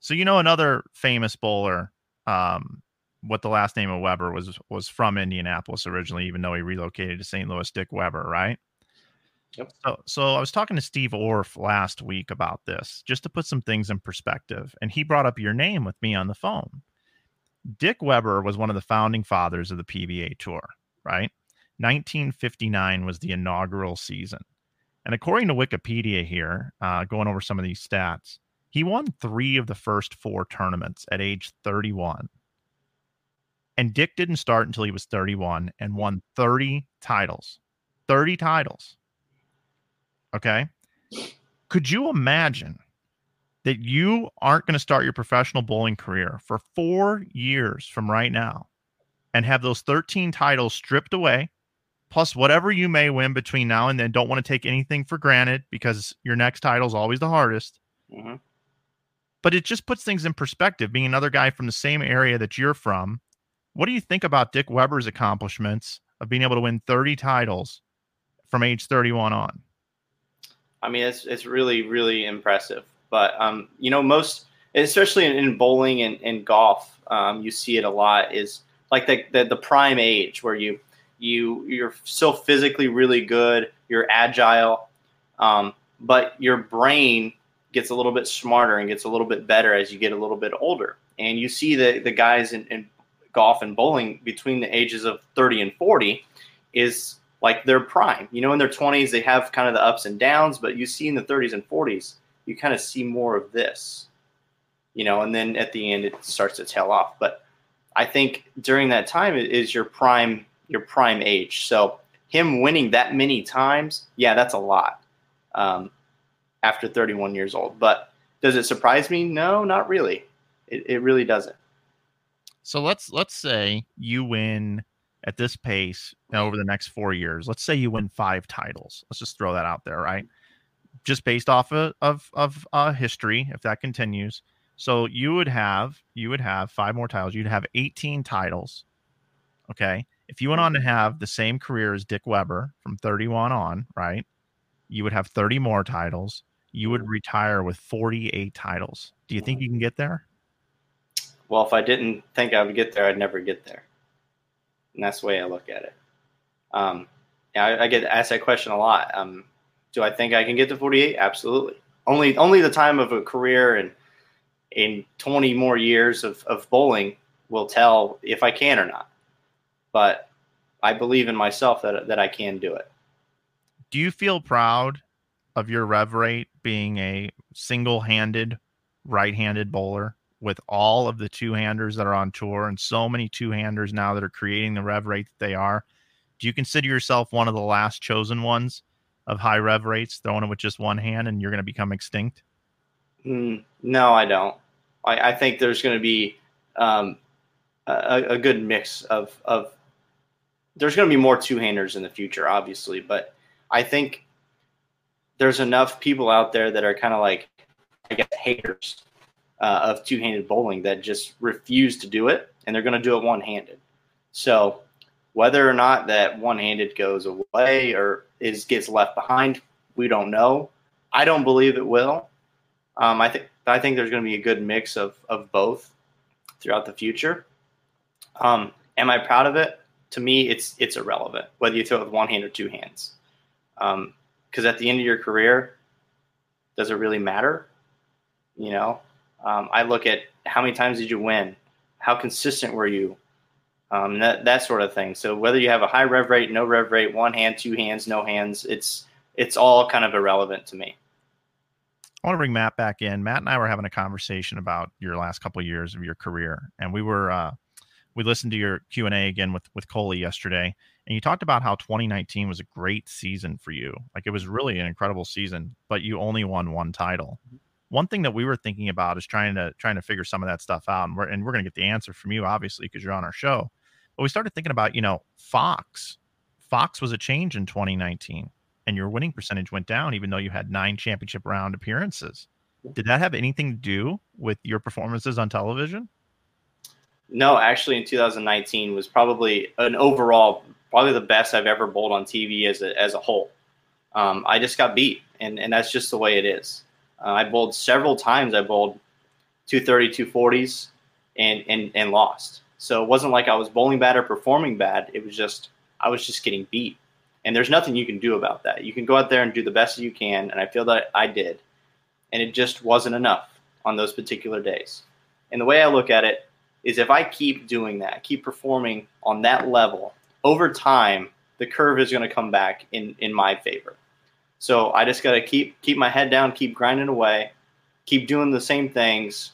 so you know another famous bowler. Um, what the last name of Weber was was from Indianapolis originally, even though he relocated to St. Louis. Dick Weber, right? Yep. So, so I was talking to Steve Orf last week about this, just to put some things in perspective, and he brought up your name with me on the phone. Dick Weber was one of the founding fathers of the PBA Tour, right? 1959 was the inaugural season. And according to Wikipedia here, uh, going over some of these stats, he won three of the first four tournaments at age 31. And Dick didn't start until he was 31 and won 30 titles. 30 titles. Okay. Could you imagine that you aren't going to start your professional bowling career for four years from right now and have those 13 titles stripped away? Plus whatever you may win between now and then. Don't want to take anything for granted because your next title is always the hardest. Mm-hmm. But it just puts things in perspective. Being another guy from the same area that you're from, what do you think about Dick Weber's accomplishments of being able to win 30 titles from age 31 on? I mean, it's it's really really impressive. But um, you know, most especially in, in bowling and, and golf, um, you see it a lot. Is like the, the the prime age where you you you're still physically really good, you're agile, um, but your brain gets a little bit smarter and gets a little bit better as you get a little bit older. And you see the the guys in, in golf and bowling between the ages of 30 and 40 is like their prime. You know, in their 20s they have kind of the ups and downs, but you see in the 30s and 40s you kind of see more of this. You know, and then at the end it starts to tail off. But I think during that time it is your prime your prime age. So him winning that many times, yeah, that's a lot um, after 31 years old. But does it surprise me? No, not really. It, it really doesn't. So let's let's say you win at this pace over the next four years. Let's say you win five titles. Let's just throw that out there, right? just based off of of, of uh, history, if that continues. So you would have you would have five more titles. You'd have 18 titles. Okay. If you went on to have the same career as Dick Weber from 31 on, right? You would have 30 more titles. You would retire with 48 titles. Do you think you can get there? Well, if I didn't think I would get there, I'd never get there. And that's the way I look at it. Um, yeah, I, I, get asked that question a lot. Um, do I think I can get to 48? Absolutely. Only only the time of a career and in 20 more years of, of bowling will tell if I can or not. But I believe in myself that that I can do it. Do you feel proud of your rev rate being a single-handed right-handed bowler? with all of the two handers that are on tour and so many two handers now that are creating the rev rate that they are. Do you consider yourself one of the last chosen ones of high rev rates, throwing it with just one hand, and you're going to become extinct? Mm, no, I don't. I, I think there's going to be um, a, a, good mix of, of there's going to be more two handers in the future, obviously, but I think there's enough people out there that are kind of like, I guess, haters uh, of two handed bowling that just refuse to do it, and they're going to do it one handed. So whether or not that one handed goes away or is gets left behind, we don't know. I don't believe it will. Um, I think I think there's going to be a good mix of of both throughout the future. Um, am I proud of it? To me, it's it's irrelevant whether you throw it with one hand or two hands, because um, at the end of your career, does it really matter? You know, um, I look at how many times did you win, how consistent were you, um, that that sort of thing. So whether you have a high rev rate, no rev rate, one hand, two hands, no hands, it's it's all kind of irrelevant to me. I want to bring Matt back in. Matt and I were having a conversation about your last couple of years of your career, and we were uh, we listened to your Q and A again with with Coley yesterday, and you talked about how 2019 was a great season for you. Like it was really an incredible season, but you only won one title. Mm-hmm. One thing that we were thinking about is trying to trying to figure some of that stuff out and we're, and we're going to get the answer from you obviously because you're on our show. But we started thinking about you know fox. Fox was a change in 2019 and your winning percentage went down even though you had nine championship round appearances. Did that have anything to do with your performances on television no actually in 2019 was probably an overall probably the best i've ever bowled on tv as a, as a whole um, i just got beat and, and that's just the way it is uh, I bowled several times. I bowled 230, 240s and, and, and lost. So it wasn't like I was bowling bad or performing bad. It was just, I was just getting beat. And there's nothing you can do about that. You can go out there and do the best you can. And I feel that I did. And it just wasn't enough on those particular days. And the way I look at it is if I keep doing that, keep performing on that level, over time, the curve is going to come back in, in my favor. So I just got to keep keep my head down, keep grinding away, keep doing the same things,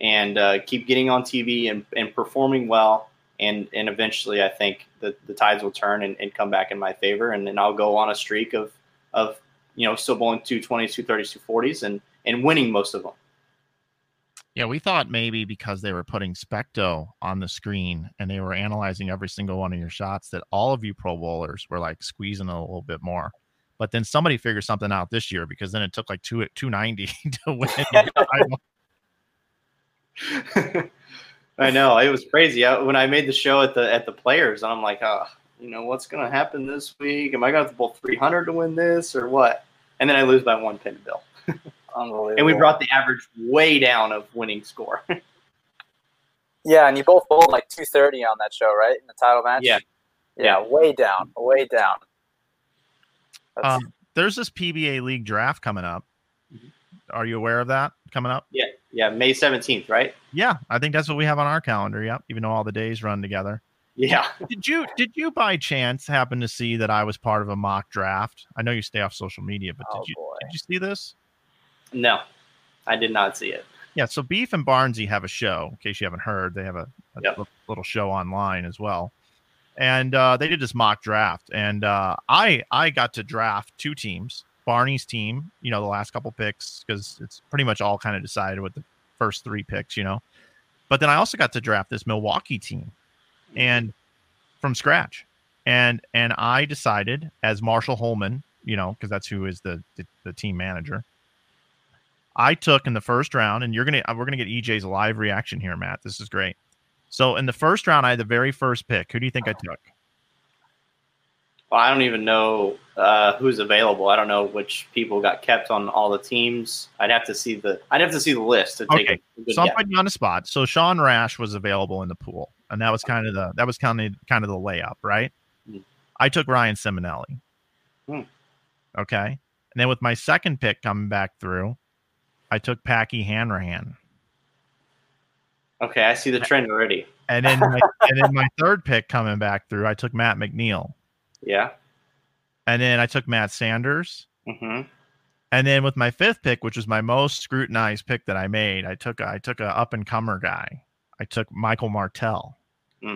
and uh, keep getting on TV and, and performing well. And and eventually, I think the, the tides will turn and, and come back in my favor, and then I'll go on a streak of of you know still bowling 220s, 230s, 240s, and and winning most of them. Yeah, we thought maybe because they were putting Specto on the screen and they were analyzing every single one of your shots that all of you pro bowlers were like squeezing a little bit more. But then somebody figured something out this year because then it took like two two ninety <laughs> to win. <laughs> <laughs> I know it was crazy. I, when I made the show at the at the players, I'm like, oh, you know, what's going to happen this week? Am I going to have to bowl 300 to win this, or what? And then I lose by one pin bill. Unbelievable. and we brought the average way down of winning score. <laughs> yeah, and you both bowled like 230 on that show, right? In the title match. Yeah. Yeah, yeah. way down, way down. Um, there's this PBA League draft coming up. Mm-hmm. Are you aware of that coming up? Yeah, yeah, May 17th, right? Yeah, I think that's what we have on our calendar. Yep, even though all the days run together. Yeah. did you did you by chance happen to see that I was part of a mock draft? I know you stay off social media, but oh, did you boy. did you see this? No, I did not see it. Yeah, so Beef and Barnsey have a show. In case you haven't heard, they have a, a yep. little show online as well and uh, they did this mock draft, and uh, I I got to draft two teams. Barney's team, you know, the last couple picks because it's pretty much all kind of decided with the first three picks, you know. But then I also got to draft this Milwaukee team, and from scratch, and and I decided as Marshall Holman, you know, because that's who is the, the, the team manager. I took in the first round, and you're gonna we're gonna get EJ's live reaction here, Matt. This is great. So in the first round, I had the very first pick. Who do you think I took? Well, I don't even know uh, who's available. I don't know which people got kept on all the teams. I'd have to see the I'd have to see the list to take Okay. a So I'm putting you on the spot. So Sean Rash was available in the pool, and that was kind of the that was kind of kind of the layup, right? Hmm. I took Ryan Ciminelli. Hmm. Okay, and then with my second pick coming back through, I took Packy Hanrahan, Okay, I see the trend already. and then my, <laughs> and then my third pick coming back through, I took Matt McNiel, Yeah. and then I took Matt Sanders, hmm and then with my fifth pick, which was my most scrutinized pick that I made, I took I took a up and comer guy. I took Michael Martell. Hmm.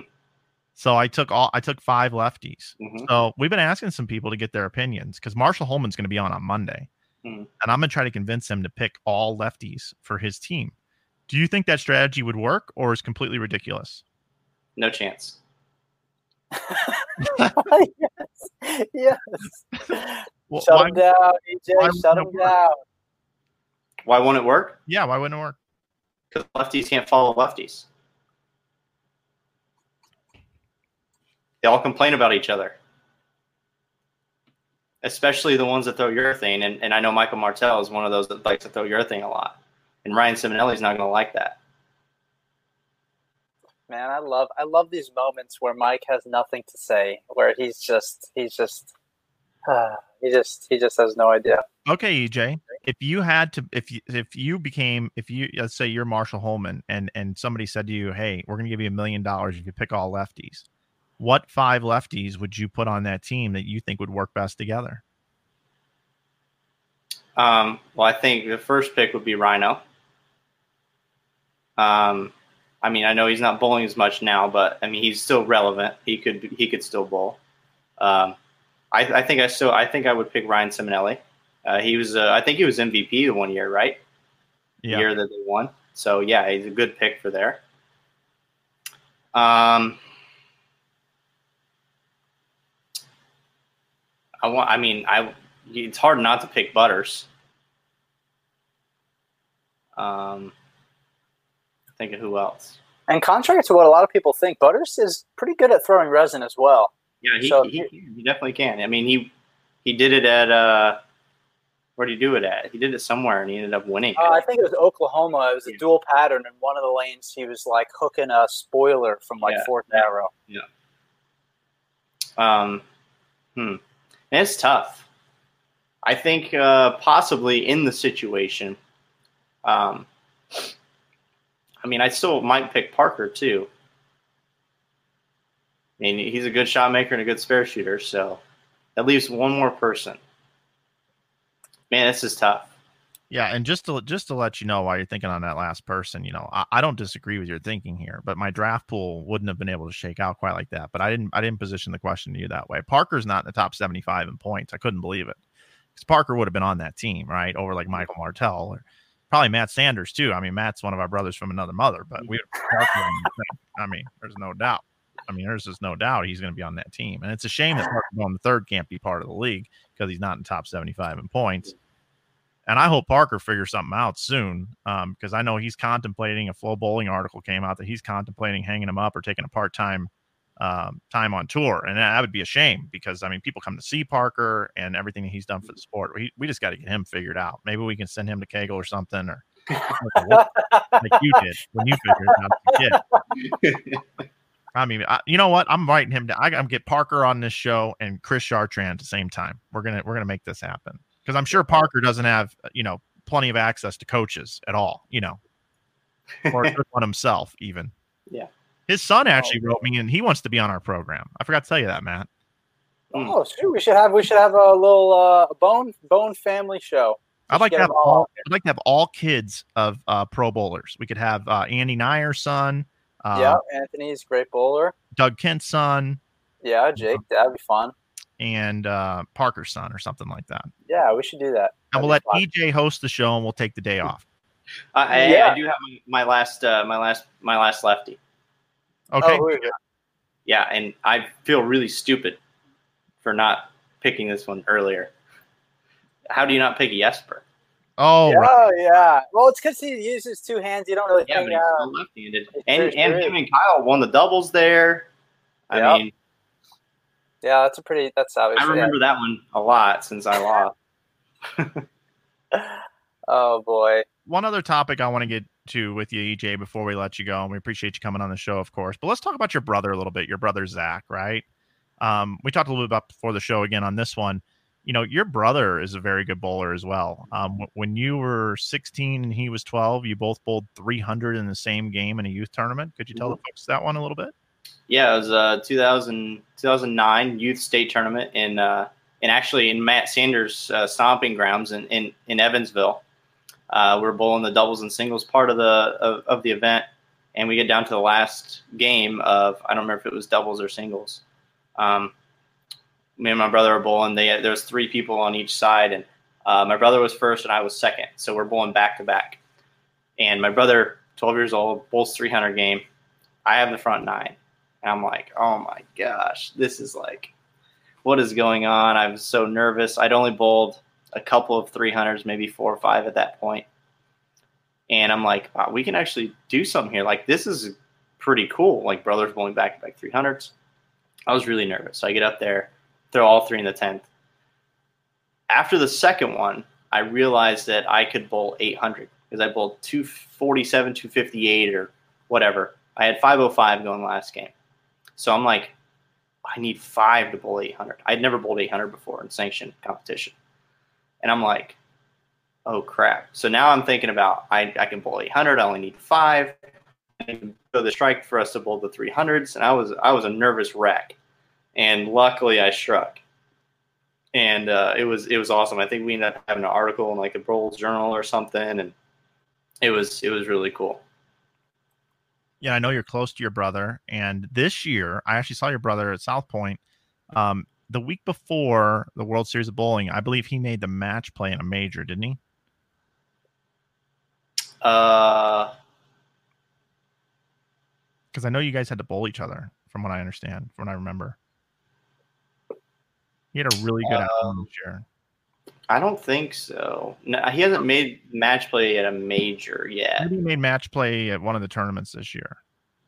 So I took all I took five lefties. hmm So we've been asking some people to get their opinions because Marshall Holman's going to be on on Monday, Mhm. and I'm going to try to convince him to pick all lefties for his team. Do you think that strategy would work, or is completely ridiculous? No chance. <laughs> yes. Yes. Well, shut why- him down, EJ. shut wouldn't him down. Why won't it work? yeah, why wouldn't it work? Because lefties can't follow lefties. They all complain about each other, especially the ones that throw urethane. And, and I know Michael Martell is one of those that likes to throw urethane a lot. And Ryan Ciminelli's not going to like that. Man, I love I love these moments where Mike has nothing to say, where he's just he's just <sighs> he just he just has no idea. Okay, EJ. If you had to, if you if you became, if you let's say you're Marshall Holman, and and somebody said to you, "Hey, we're going to give you a million dollars if you pick all lefties," what five lefties would you put on that team that you think would work best together? Um, well, I think the first pick would be Rhino. Um, I mean, I know he's not bowling as much now, but I mean, he's still relevant. He could he could still bowl. Um, I, I think I still I think I would pick Ryan Ciminelli. Uh, he was uh, I think he was MVP the one year, right? The year that they won. So yeah, he's a good pick for there. Um, I want. I mean, I. It's hard not to pick Butters. Um, think of who else. And contrary to what a lot of people think, Butters is pretty good at throwing resin as well. Yeah, he, So- he, he definitely can. I mean, he he did it at uh, where did he do it at? He did it somewhere, and he ended up winning. Uh, I think it was Oklahoma. It was a dual pattern. In one of the lanes, he was like hooking a spoiler from like Yeah. fourth arrow. Yeah. Um, hmm. It's tough. I think uh, possibly in the situation. Um, I mean, I still might pick Parker too. I mean, he's a good shot maker and a good spare shooter, so that leaves one more person. Man, this is tough. Yeah, and just to just to let you know while you're thinking on that last person, you know, I, I don't disagree with your thinking here, but my draft pool wouldn't have been able to shake out quite like that. But I didn't I didn't position the question to you that way. Parker's not in the top 75 in points. I couldn't believe it because Parker would have been on that team, right, over like Michael Martell or probably Matt Sanders too. I mean, Matt's one of our brothers from another mother, but we. Mm-hmm. On thing. I mean, there's no doubt. I mean, there's just no doubt he's Bohn to be on that team, and it's a shame that Parker going the third can't be part of the league because he's not in top 75 in points. And I hope Parker figures something out soon because I know he's contemplating a FloBowling article came out that he's contemplating hanging him up or taking a part time um, time on tour. And that would be a shame because I mean, people come to see Parker and everything that he's done for the sport. We, we just got to get him figured out. Maybe we can send him to Kegel or something or <laughs> like you did when you figured out a kid. I mean, I, you know what? I'm writing him down. I, I'm get Parker on this show and Chris Chartrand at the same time. We're gonna we're gonna make this happen because I'm sure Parker doesn't have you know plenty of access to coaches at all. You know, or <laughs> took one himself even. Yeah. His son actually wrote me and he wants to be on our program. I forgot to tell you that, Matt. Oh, shoot! We should have we should have a little uh, bone bone family show. I'd like to have all all. I'd like to have all kids of uh, Pro Bowlers. We could have uh, Andy Neuer's son, uh, yeah, Anthony's great bowler. Doug Kent's son, Yeah, Jake, that'd be fun. And uh, Parker's son, or something like that. Yeah, we should do that. And That'd we'll let be fun. EJ host the show, and we'll take the day off. I, I, Yeah. I do have my last uh, my last my last lefty. Okay. Oh, who is it? Yeah, and I feel really stupid for not picking this one earlier. how do you not pick Jesper? Oh, yeah, right. yeah. Well, it's because he uses two hands. You don't really Yeah, think but he's out. still left-handed, and and true. him and Kyle won the doubles there. I Yep. mean, Yeah, that's a pretty. That's obviously. I remember that one a lot since I lost. <laughs> Oh boy. one other topic I want to get to with you, EJ, before we let you go, and we appreciate you coming on the show, of course. But let's talk about your brother a little bit. Your brother Zach, right? Um, we talked a little bit about before the show again on this one. You know, your brother is a very good bowler as well. Um, when you were 16 and he was 12, you both bowled 300 in the same game in a youth tournament. Could you tell the folks that one a little bit? Yeah, it was uh 2000, 2009 youth state tournament in uh actually in Matt Sanders' uh, stomping grounds in in, in Evansville. Uh, we're bowling the doubles and singles part of the of, of the event, and we get down to the last game of I don't remember if it was doubles or singles. Um, me and my brother were bowling. They there was three people on each side, and uh, my brother was first and I was second. So we're bowling back to back. And my brother, 12 years old, bowls 300 game. I have the front nine. And I'm like, oh my gosh, this is like, what is going on? I was so nervous. I'd only bowled a couple of 300s, maybe four or five at that point. And I'm like, wow, we can actually do something here. Like, this is pretty cool. Like, brothers bowling back to back 300s. I was really nervous. So I get up there, throw all three in the 10th. After the second one, I realized that I could bowl 800 because I bowled 247, 258, or whatever. I had 505 going last game. So I'm like, I need five to bowl 800. I'd never bowled 800 before in sanctioned competition. And I'm like, oh crap. So now I'm thinking about I, I can bowl 800. I only need five. So the strike for us to bowl the 300s. And I was I was a nervous wreck. And luckily I struck. And uh, it was it was awesome. I think we ended up having an article in like a Bowlers Journal or something, and it was it was really cool. Yeah, I know you're close to your brother, and this year I actually saw your brother at South Point. Um, the week before the World Series of Bowling, I believe he made the match play in a major, didn't he? Uh, Because I know you guys had to bowl each other, from what I understand, from what I remember. He had a really good afternoon this year. I don't think so. No, he hasn't made match play at a major yet. He made match play at one of the tournaments this year.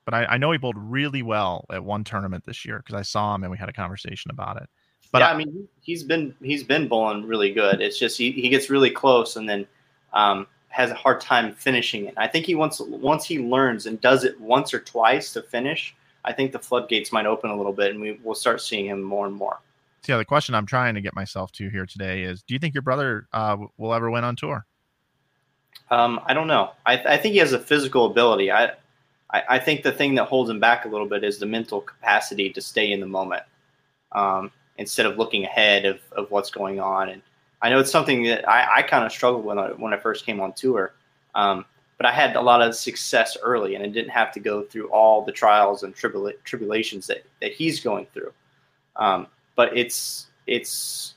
But I, I know he bowled really well at one tournament this year because I saw him and we had a conversation about it. But yeah, I- I mean, he's been he's been bowling really good. It's just he, he gets really close and then um, has a hard time finishing it. I think he once once he learns and does it once or twice to finish, I think the floodgates might open a little bit and we will start seeing him more and more. Yeah, the question I'm trying to get myself to here today is: Do you think your brother uh, will ever win on tour? Um, I don't know. I, I think he has a physical ability. I, I I think the thing that holds him back a little bit is the mental capacity to stay in the moment um, instead of looking ahead of, of what's going on. And I know it's something that I, I kind of struggled when I, when I first came on tour. Um, but I had a lot of success early, and I didn't have to go through all the trials and tribula- tribulations that, that he's going through. Um, but it's it's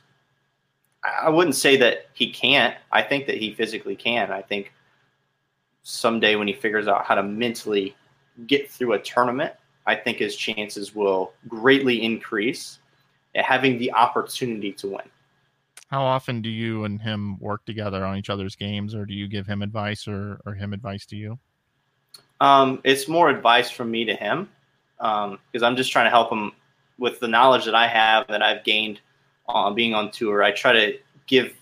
I wouldn't say that he can't. I think that he physically can. I think someday when he figures out how to mentally get through a tournament, I think his chances will greatly increase at having the opportunity to win. How often do you and him work together on each other's games, or do you give him advice, or or him advice to you? Um, it's more advice from me to him because I'm just trying to help him with the knowledge that I have that I've gained uh, being on tour. I try to give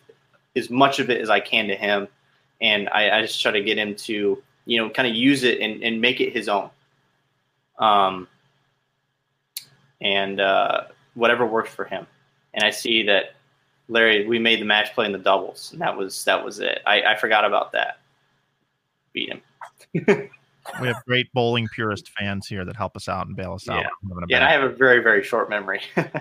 as much of it as I can to him, and I, I just try to get him to you know kind of use it and, and make it his own. Um, and uh, whatever works for him. And I see that Larry, we made the match play in the doubles, and that was that was it. I, I forgot about that. Beat him. <laughs> We have great bowling purist fans here that help us out and bail us out. Yeah. when we're having a Yeah, and I have a very very short memory. <laughs>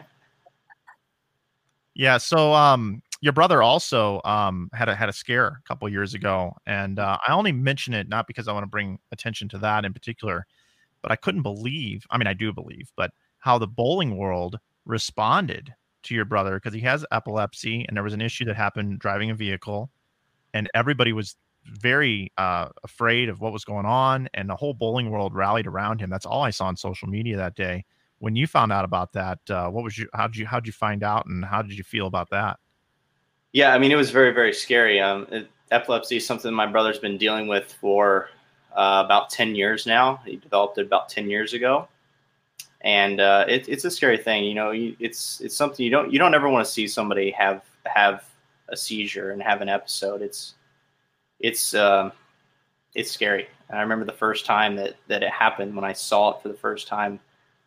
Yeah. So, um, your brother also um had a had a scare a couple years ago, and uh, I only mention it not because I want to bring attention to that in particular, but I couldn't believe. I mean, I do believe, but how the bowling world responded to your brother because he has epilepsy, and there was an issue that happened driving a vehicle, and everybody was very uh, afraid of what was going on, and the whole bowling world rallied around him. That's all I saw on social media that day when you found out about that, uh, what was you? How did you? How did you find out, and how did you feel about that? Yeah, I mean, it was very, very scary. Um, it, epilepsy is something my brother's been dealing with for uh, about 10 years now. He developed it about 10 years ago. And uh, it, it's a scary thing, you know. You, it's it's something you don't you don't ever want to see somebody have have a seizure and have an episode. It's it's um, it's scary. And I remember the first time that that it happened when I saw it for the first time.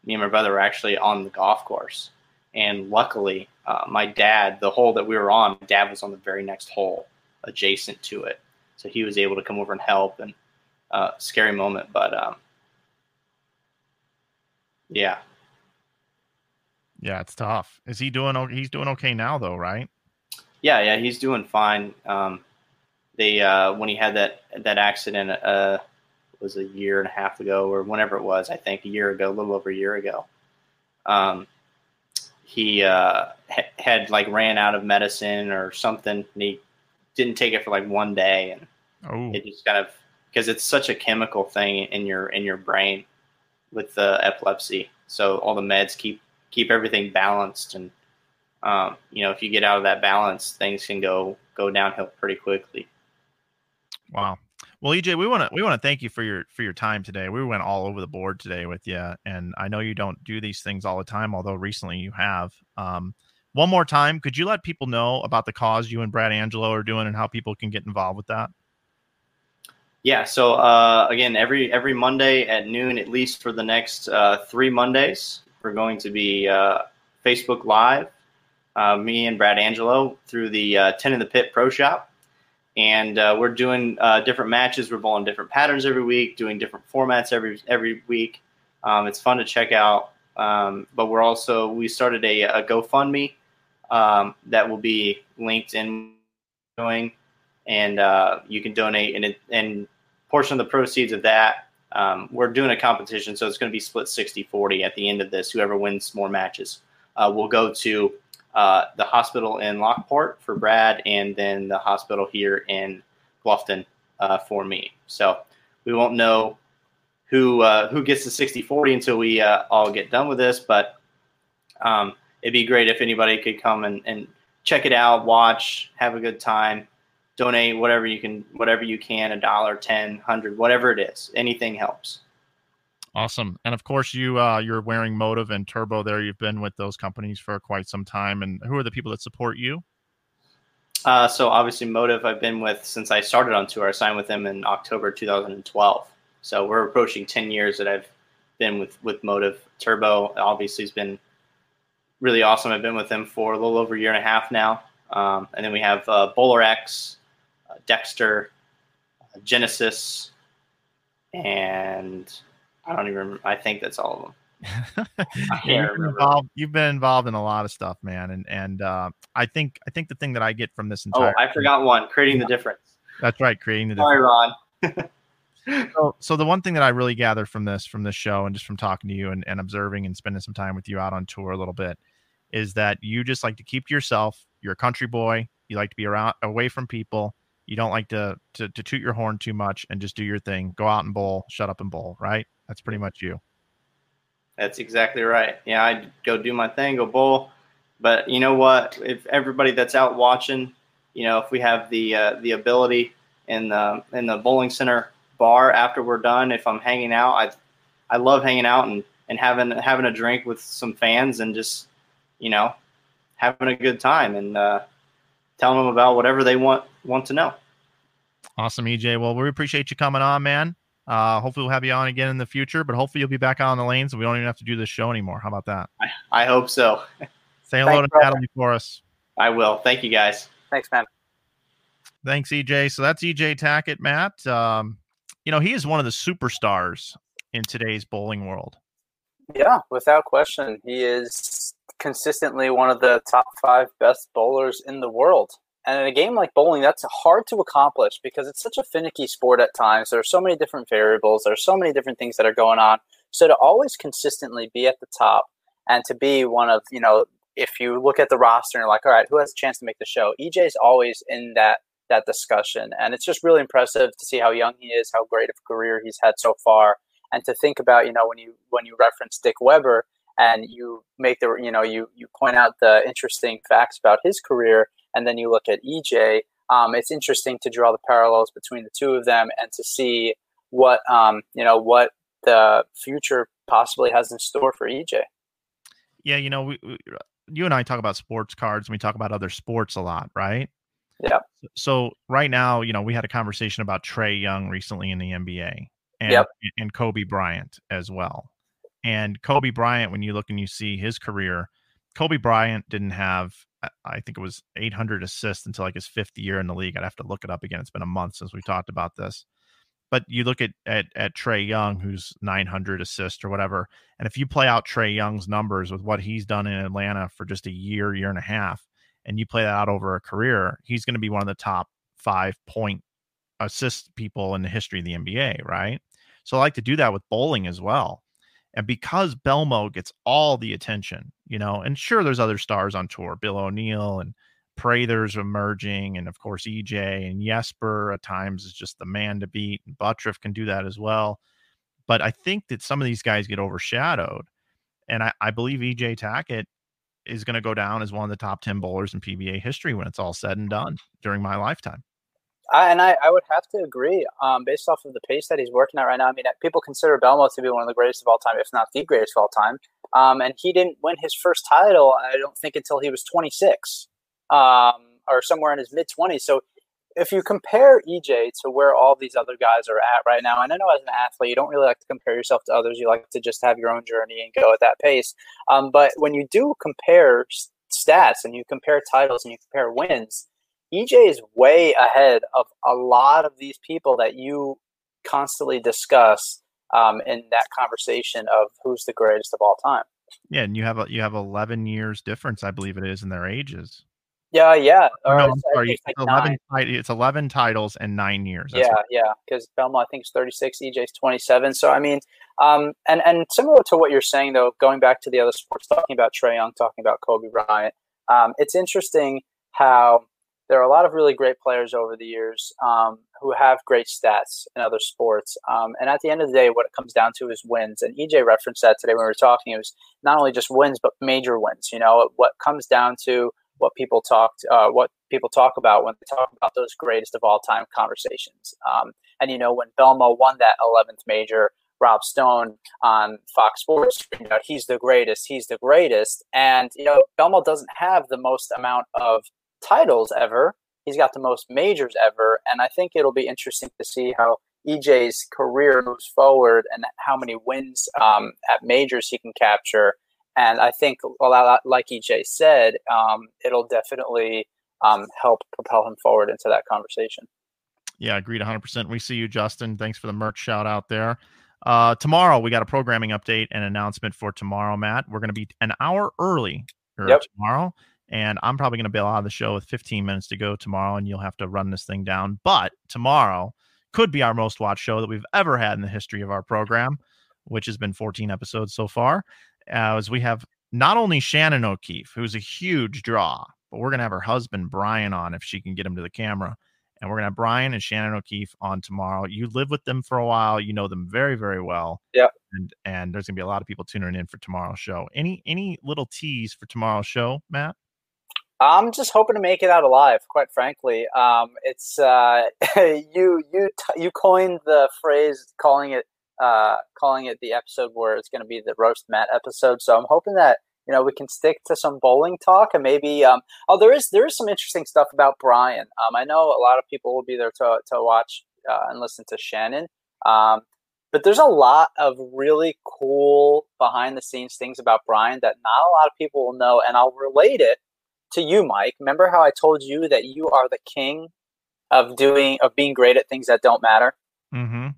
Me and my brother were actually on the golf course, and luckily, uh, my dad, the hole that we were on, my dad was on the very next hole adjacent to it, so he was able to come over and help. And uh, scary moment, but um, yeah, yeah, it's tough. Is he doing? He's doing okay now, though, right? Yeah, yeah, he's doing fine. Um, they uh, when he had that that accident uh, was a year and a half ago or whenever it was, I think a year ago, a little over a year ago. Um, he uh, ha- had like ran out of medicine or something, and he didn't take it for like one day, and oh. it just kind of because it's such a chemical thing in your in your brain with the epilepsy. So all the meds keep keep everything balanced, and um, you know if you get out of that balance, things can go go downhill pretty quickly. Wow. Well, EJ, we want to we want to thank you for your for your time today. We went all over the board today with you, and I know you don't do these things all the time, although recently you have. Um, one more time, could you let people know about the cause you and Brad Angelo are doing and how people can get involved with that? Yeah. So uh, again, every every Monday at noon, at least for the next uh, three Mondays, we're going to be uh, Facebook Live. Uh, me and Brad Angelo through the uh, Ten in the Pit Pro Shop, and uh, we're doing different matches. We're bowling different patterns every week, doing different formats every every week. Um, it's fun to check out. Um, but we're also we started a, a GoFundMe um, that will be linked in going, and you can donate and and portion of the proceeds of that, um, we're doing a competition, so it's going to be split 60 40 at the end of this. Whoever wins more matches uh, will go to uh, the hospital in Lockport for Brad, and then the hospital here in Bluffton uh, for me. So we won't know who uh, who gets the 60 40 until we uh, all get done with this, but um, it'd be great if anybody could come and, and check it out, watch, have a good time donate whatever you can whatever you can a dollar ten hundred whatever it is anything helps awesome and of course you uh, you're wearing Motiv and turbo there. You've been with those companies for quite some time and who are the people that support you? Uh, so obviously Motiv i've been with since i started on tour. I signed with them in october 2012 so we're approaching 10 years that i've been with with Motiv. Turbo obviously has been really awesome. I've been with them for a little over a year and a half now. Um, and then we have uh, BowlerX Dexter, Genesis, and I don't even remember. I think that's all of them. <laughs> you've, been involved, you've been involved in a lot of stuff, man, and and uh, I think I think the thing that I get from this entire oh, I forgot one, creating the difference. That's right, creating the Sorry, difference. Ron. <laughs> so, so the one thing that I really gather from this, from this show, and just from talking to you and, and observing and spending some time with you out on tour a little bit, is that you just like to keep to yourself. You're a country boy. You like to be around, away from people you don't like to, to to toot your horn too much and just do your thing. Go out and bowl, shut up and bowl, right? That's pretty much you. That's exactly right. Yeah, I go do my thing, go bowl. But you know what? If everybody that's out watching, you know, if we have the uh, the ability in the in the bowling center bar after we're done, if I'm hanging out, I I love hanging out and, and having having a drink with some fans and just you know having a good time and uh, telling them about whatever they want want to know. Awesome, EJ. Well, we appreciate you coming on, man. Uh, hopefully, we'll have you on again in the future, but hopefully, you'll be back out on the lanes and we don't even have to do this show anymore. How about that? I, I hope so. <laughs> Say hello Thanks, to Natalie for us. I will. Thank you, guys. Thanks, man. Thanks, EJ. So that's EJ Tackett, Matt. Um, you know, he is one of the superstars in today's bowling world. Yeah, without question. He is consistently one of the top five best bowlers in the world. And in a game like bowling, that's hard to accomplish because it's such a finicky sport at times. There are so many different variables, there are so many different things that are going on. So to always consistently be at the top and to be one of, you know, if you look at the roster and you're like, all right, who has a chance to make the show? EJ's always in that that discussion. And it's just really impressive to see how young he is, how great of a career he's had so far. And to think about, you know, when you when you reference Dick Weber and you make the you know, you you point out the interesting facts about his career and then you look at EJ, um, it's interesting to draw the parallels between the two of them and to see what um, you know what the future possibly has in store for EJ. Yeah, you know, we, we, you and I talk about sports cards and we talk about other sports a lot, right? Yeah. So right now, you know, we had a conversation about Trae Young recently in the NBA and Yep. and Kobe Bryant as well. And Kobe Bryant, when you look and you see his career, Kobe Bryant didn't have, I- think it was 800 assists until like his fifth year in the league. I'd have to look it up again. It's been a month since we talked about this. But you look at at at Trae Young, who's 900 assists or whatever, and if you play out Trae Young's numbers with what he's done in Atlanta for just a year, year and a half, and you play that out over a career, he's going to be one of the top five point assist people in the history of the NBA, right? So I like to do that with bowling as well. And because Belmo gets all the attention, you know, and sure, there's other stars on tour, Bill O'Neill and Prather's emerging, and of course EJ and Jesper at times is just the man to beat. And Butturff can do that as well. But I think that some of these guys get overshadowed. And I, I believe EJ Tackett is going to go down as one of the top 10 bowlers in PBA history when it's all said and done during my lifetime. I, and I, I would have to agree, um, based off of the pace that he's working at right now. I mean, people consider Belmo to be one of the greatest of all time, if not the greatest of all time. Um, and he didn't win his first title, I don't think, until he was 26 um, or somewhere in his mid 20s. So if you compare EJ to where all these other guys are at right now, and I know as an athlete, you don't really like to compare yourself to others. You like to just have your own journey and go at that pace. Um, but when you do compare stats and you compare titles and you compare wins, EJ is way ahead of a lot of these people that you constantly discuss um, in that conversation of who's the greatest of all time. Yeah, and you have a, you have 11 years difference, I believe it is, in their ages. Yeah, yeah. Or Or no, it's- I'm sorry, it's like eleven. Nine. It's 11 titles and nine years. That's Yeah, right. yeah. Because Belmont, I think, is 36. EJ's 27. So, I mean, um, and, and similar to what you're saying, though, going back to the other sports, talking about Trae Young, talking about Kobe Bryant, um, it's interesting how there are a lot of really great players over the years um, who have great stats in other sports. Um, and at the end of the day, what it comes down to is wins. And EJ referenced that today when we were talking. It was not only just wins, but major wins. You know, what comes down to what people talked, uh, what people talk about when they talk about those greatest of all time conversations. Um, and you know, when Belmo won that 11th major, Rob Stone on Fox Sports screamed out, "He's the greatest! He's the greatest!" And you know, Belmo doesn't have the most amount of titles ever. He's got the most majors ever, and I think it'll be interesting to see how EJ's career moves forward and how many wins um, at majors he can capture. And I think, like EJ said, um, it'll definitely um, help propel him forward into that conversation. Yeah, agreed 100%. We see you, Justin. Thanks for the merch shout out there. Uh, tomorrow, we got a programming update and announcement for tomorrow, Matt. We're going to be an hour early Yep. tomorrow, and I'm probably going to bail out of the show with 15 minutes to go tomorrow, and you'll have to run this thing down. But tomorrow could be our most watched show that we've ever had in the history of our program, which has been 14 episodes so far. Uh, as we have not only Shannon O'Keefe, who's a huge draw, but we're going to have her husband, Bryan, on if she can get him to the camera and we're gonna have Bryan and Shannon O'Keefe on tomorrow. You live with them for a while, you know them very, very well. Yep. And and there's gonna be a lot of people tuning in for tomorrow's show. Any any little tease for tomorrow's show, Matt? I'm just hoping to make it out alive. Quite frankly, um, it's uh, <laughs> you you t- you coined the phrase calling it uh, calling it the episode where it's going to be the roast Matt episode. So I'm hoping that you know we can stick to some bowling talk and maybe um, oh there is there is some interesting stuff about Bryan. Um, I know a lot of people will be there to to watch uh, and listen to Shannon. Um, but there's a lot of really cool behind the scenes things about Bryan that not a lot of people will know, and I'll relate it to you, Mike. Remember how I told you that you are the king of doing of being great at things that don't matter? Mm-hmm.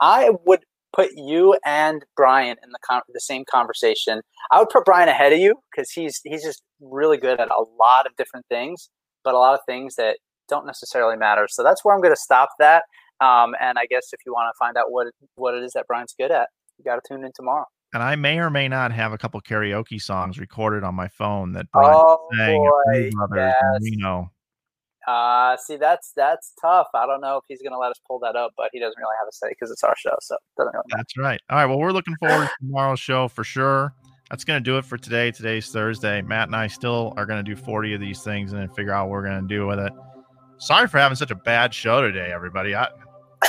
I would put you and Bryan in the con- the same conversation. I would put Bryan ahead of you because he's he's just really good at a lot of different things, but a lot of things that don't necessarily matter. So that's where I'm going to stop that. Um, and I guess if you want to find out what what it is that Bryan's good at, you got to tune in tomorrow. And I may or may not have a couple karaoke songs recorded on my phone that Bryan Oh sang boy, Brothers and yes. Reno. Uh, see, that's that's tough. I don't know if he's going to let us pull that up, but he doesn't really have a say because it's our show, so doesn't really matter. That's right. All right. Well, we're looking forward to tomorrow's show for sure. that's going to do it for today. Today's Thursday. Matt and I still are going to do 40 of these things and then figure out what we're going to do with it. Sorry for having such a bad show today, everybody. I, <laughs>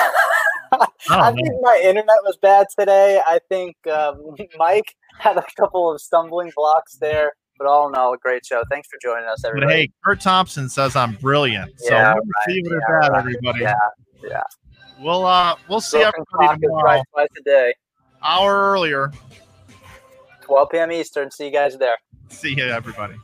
I, think my internet was bad today. I think um, <laughs> Mike had a couple of stumbling blocks there, but all in all, a great show. Thanks for joining us, everybody. But hey, Kurt Thompson says I'm brilliant. So Yeah, we'll right, see what yeah, at, everybody. Yeah, yeah. We'll uh we'll see Broken everybody tomorrow, twice a day, hour earlier. 12 p.m. Eastern. See you guys there. See you, everybody.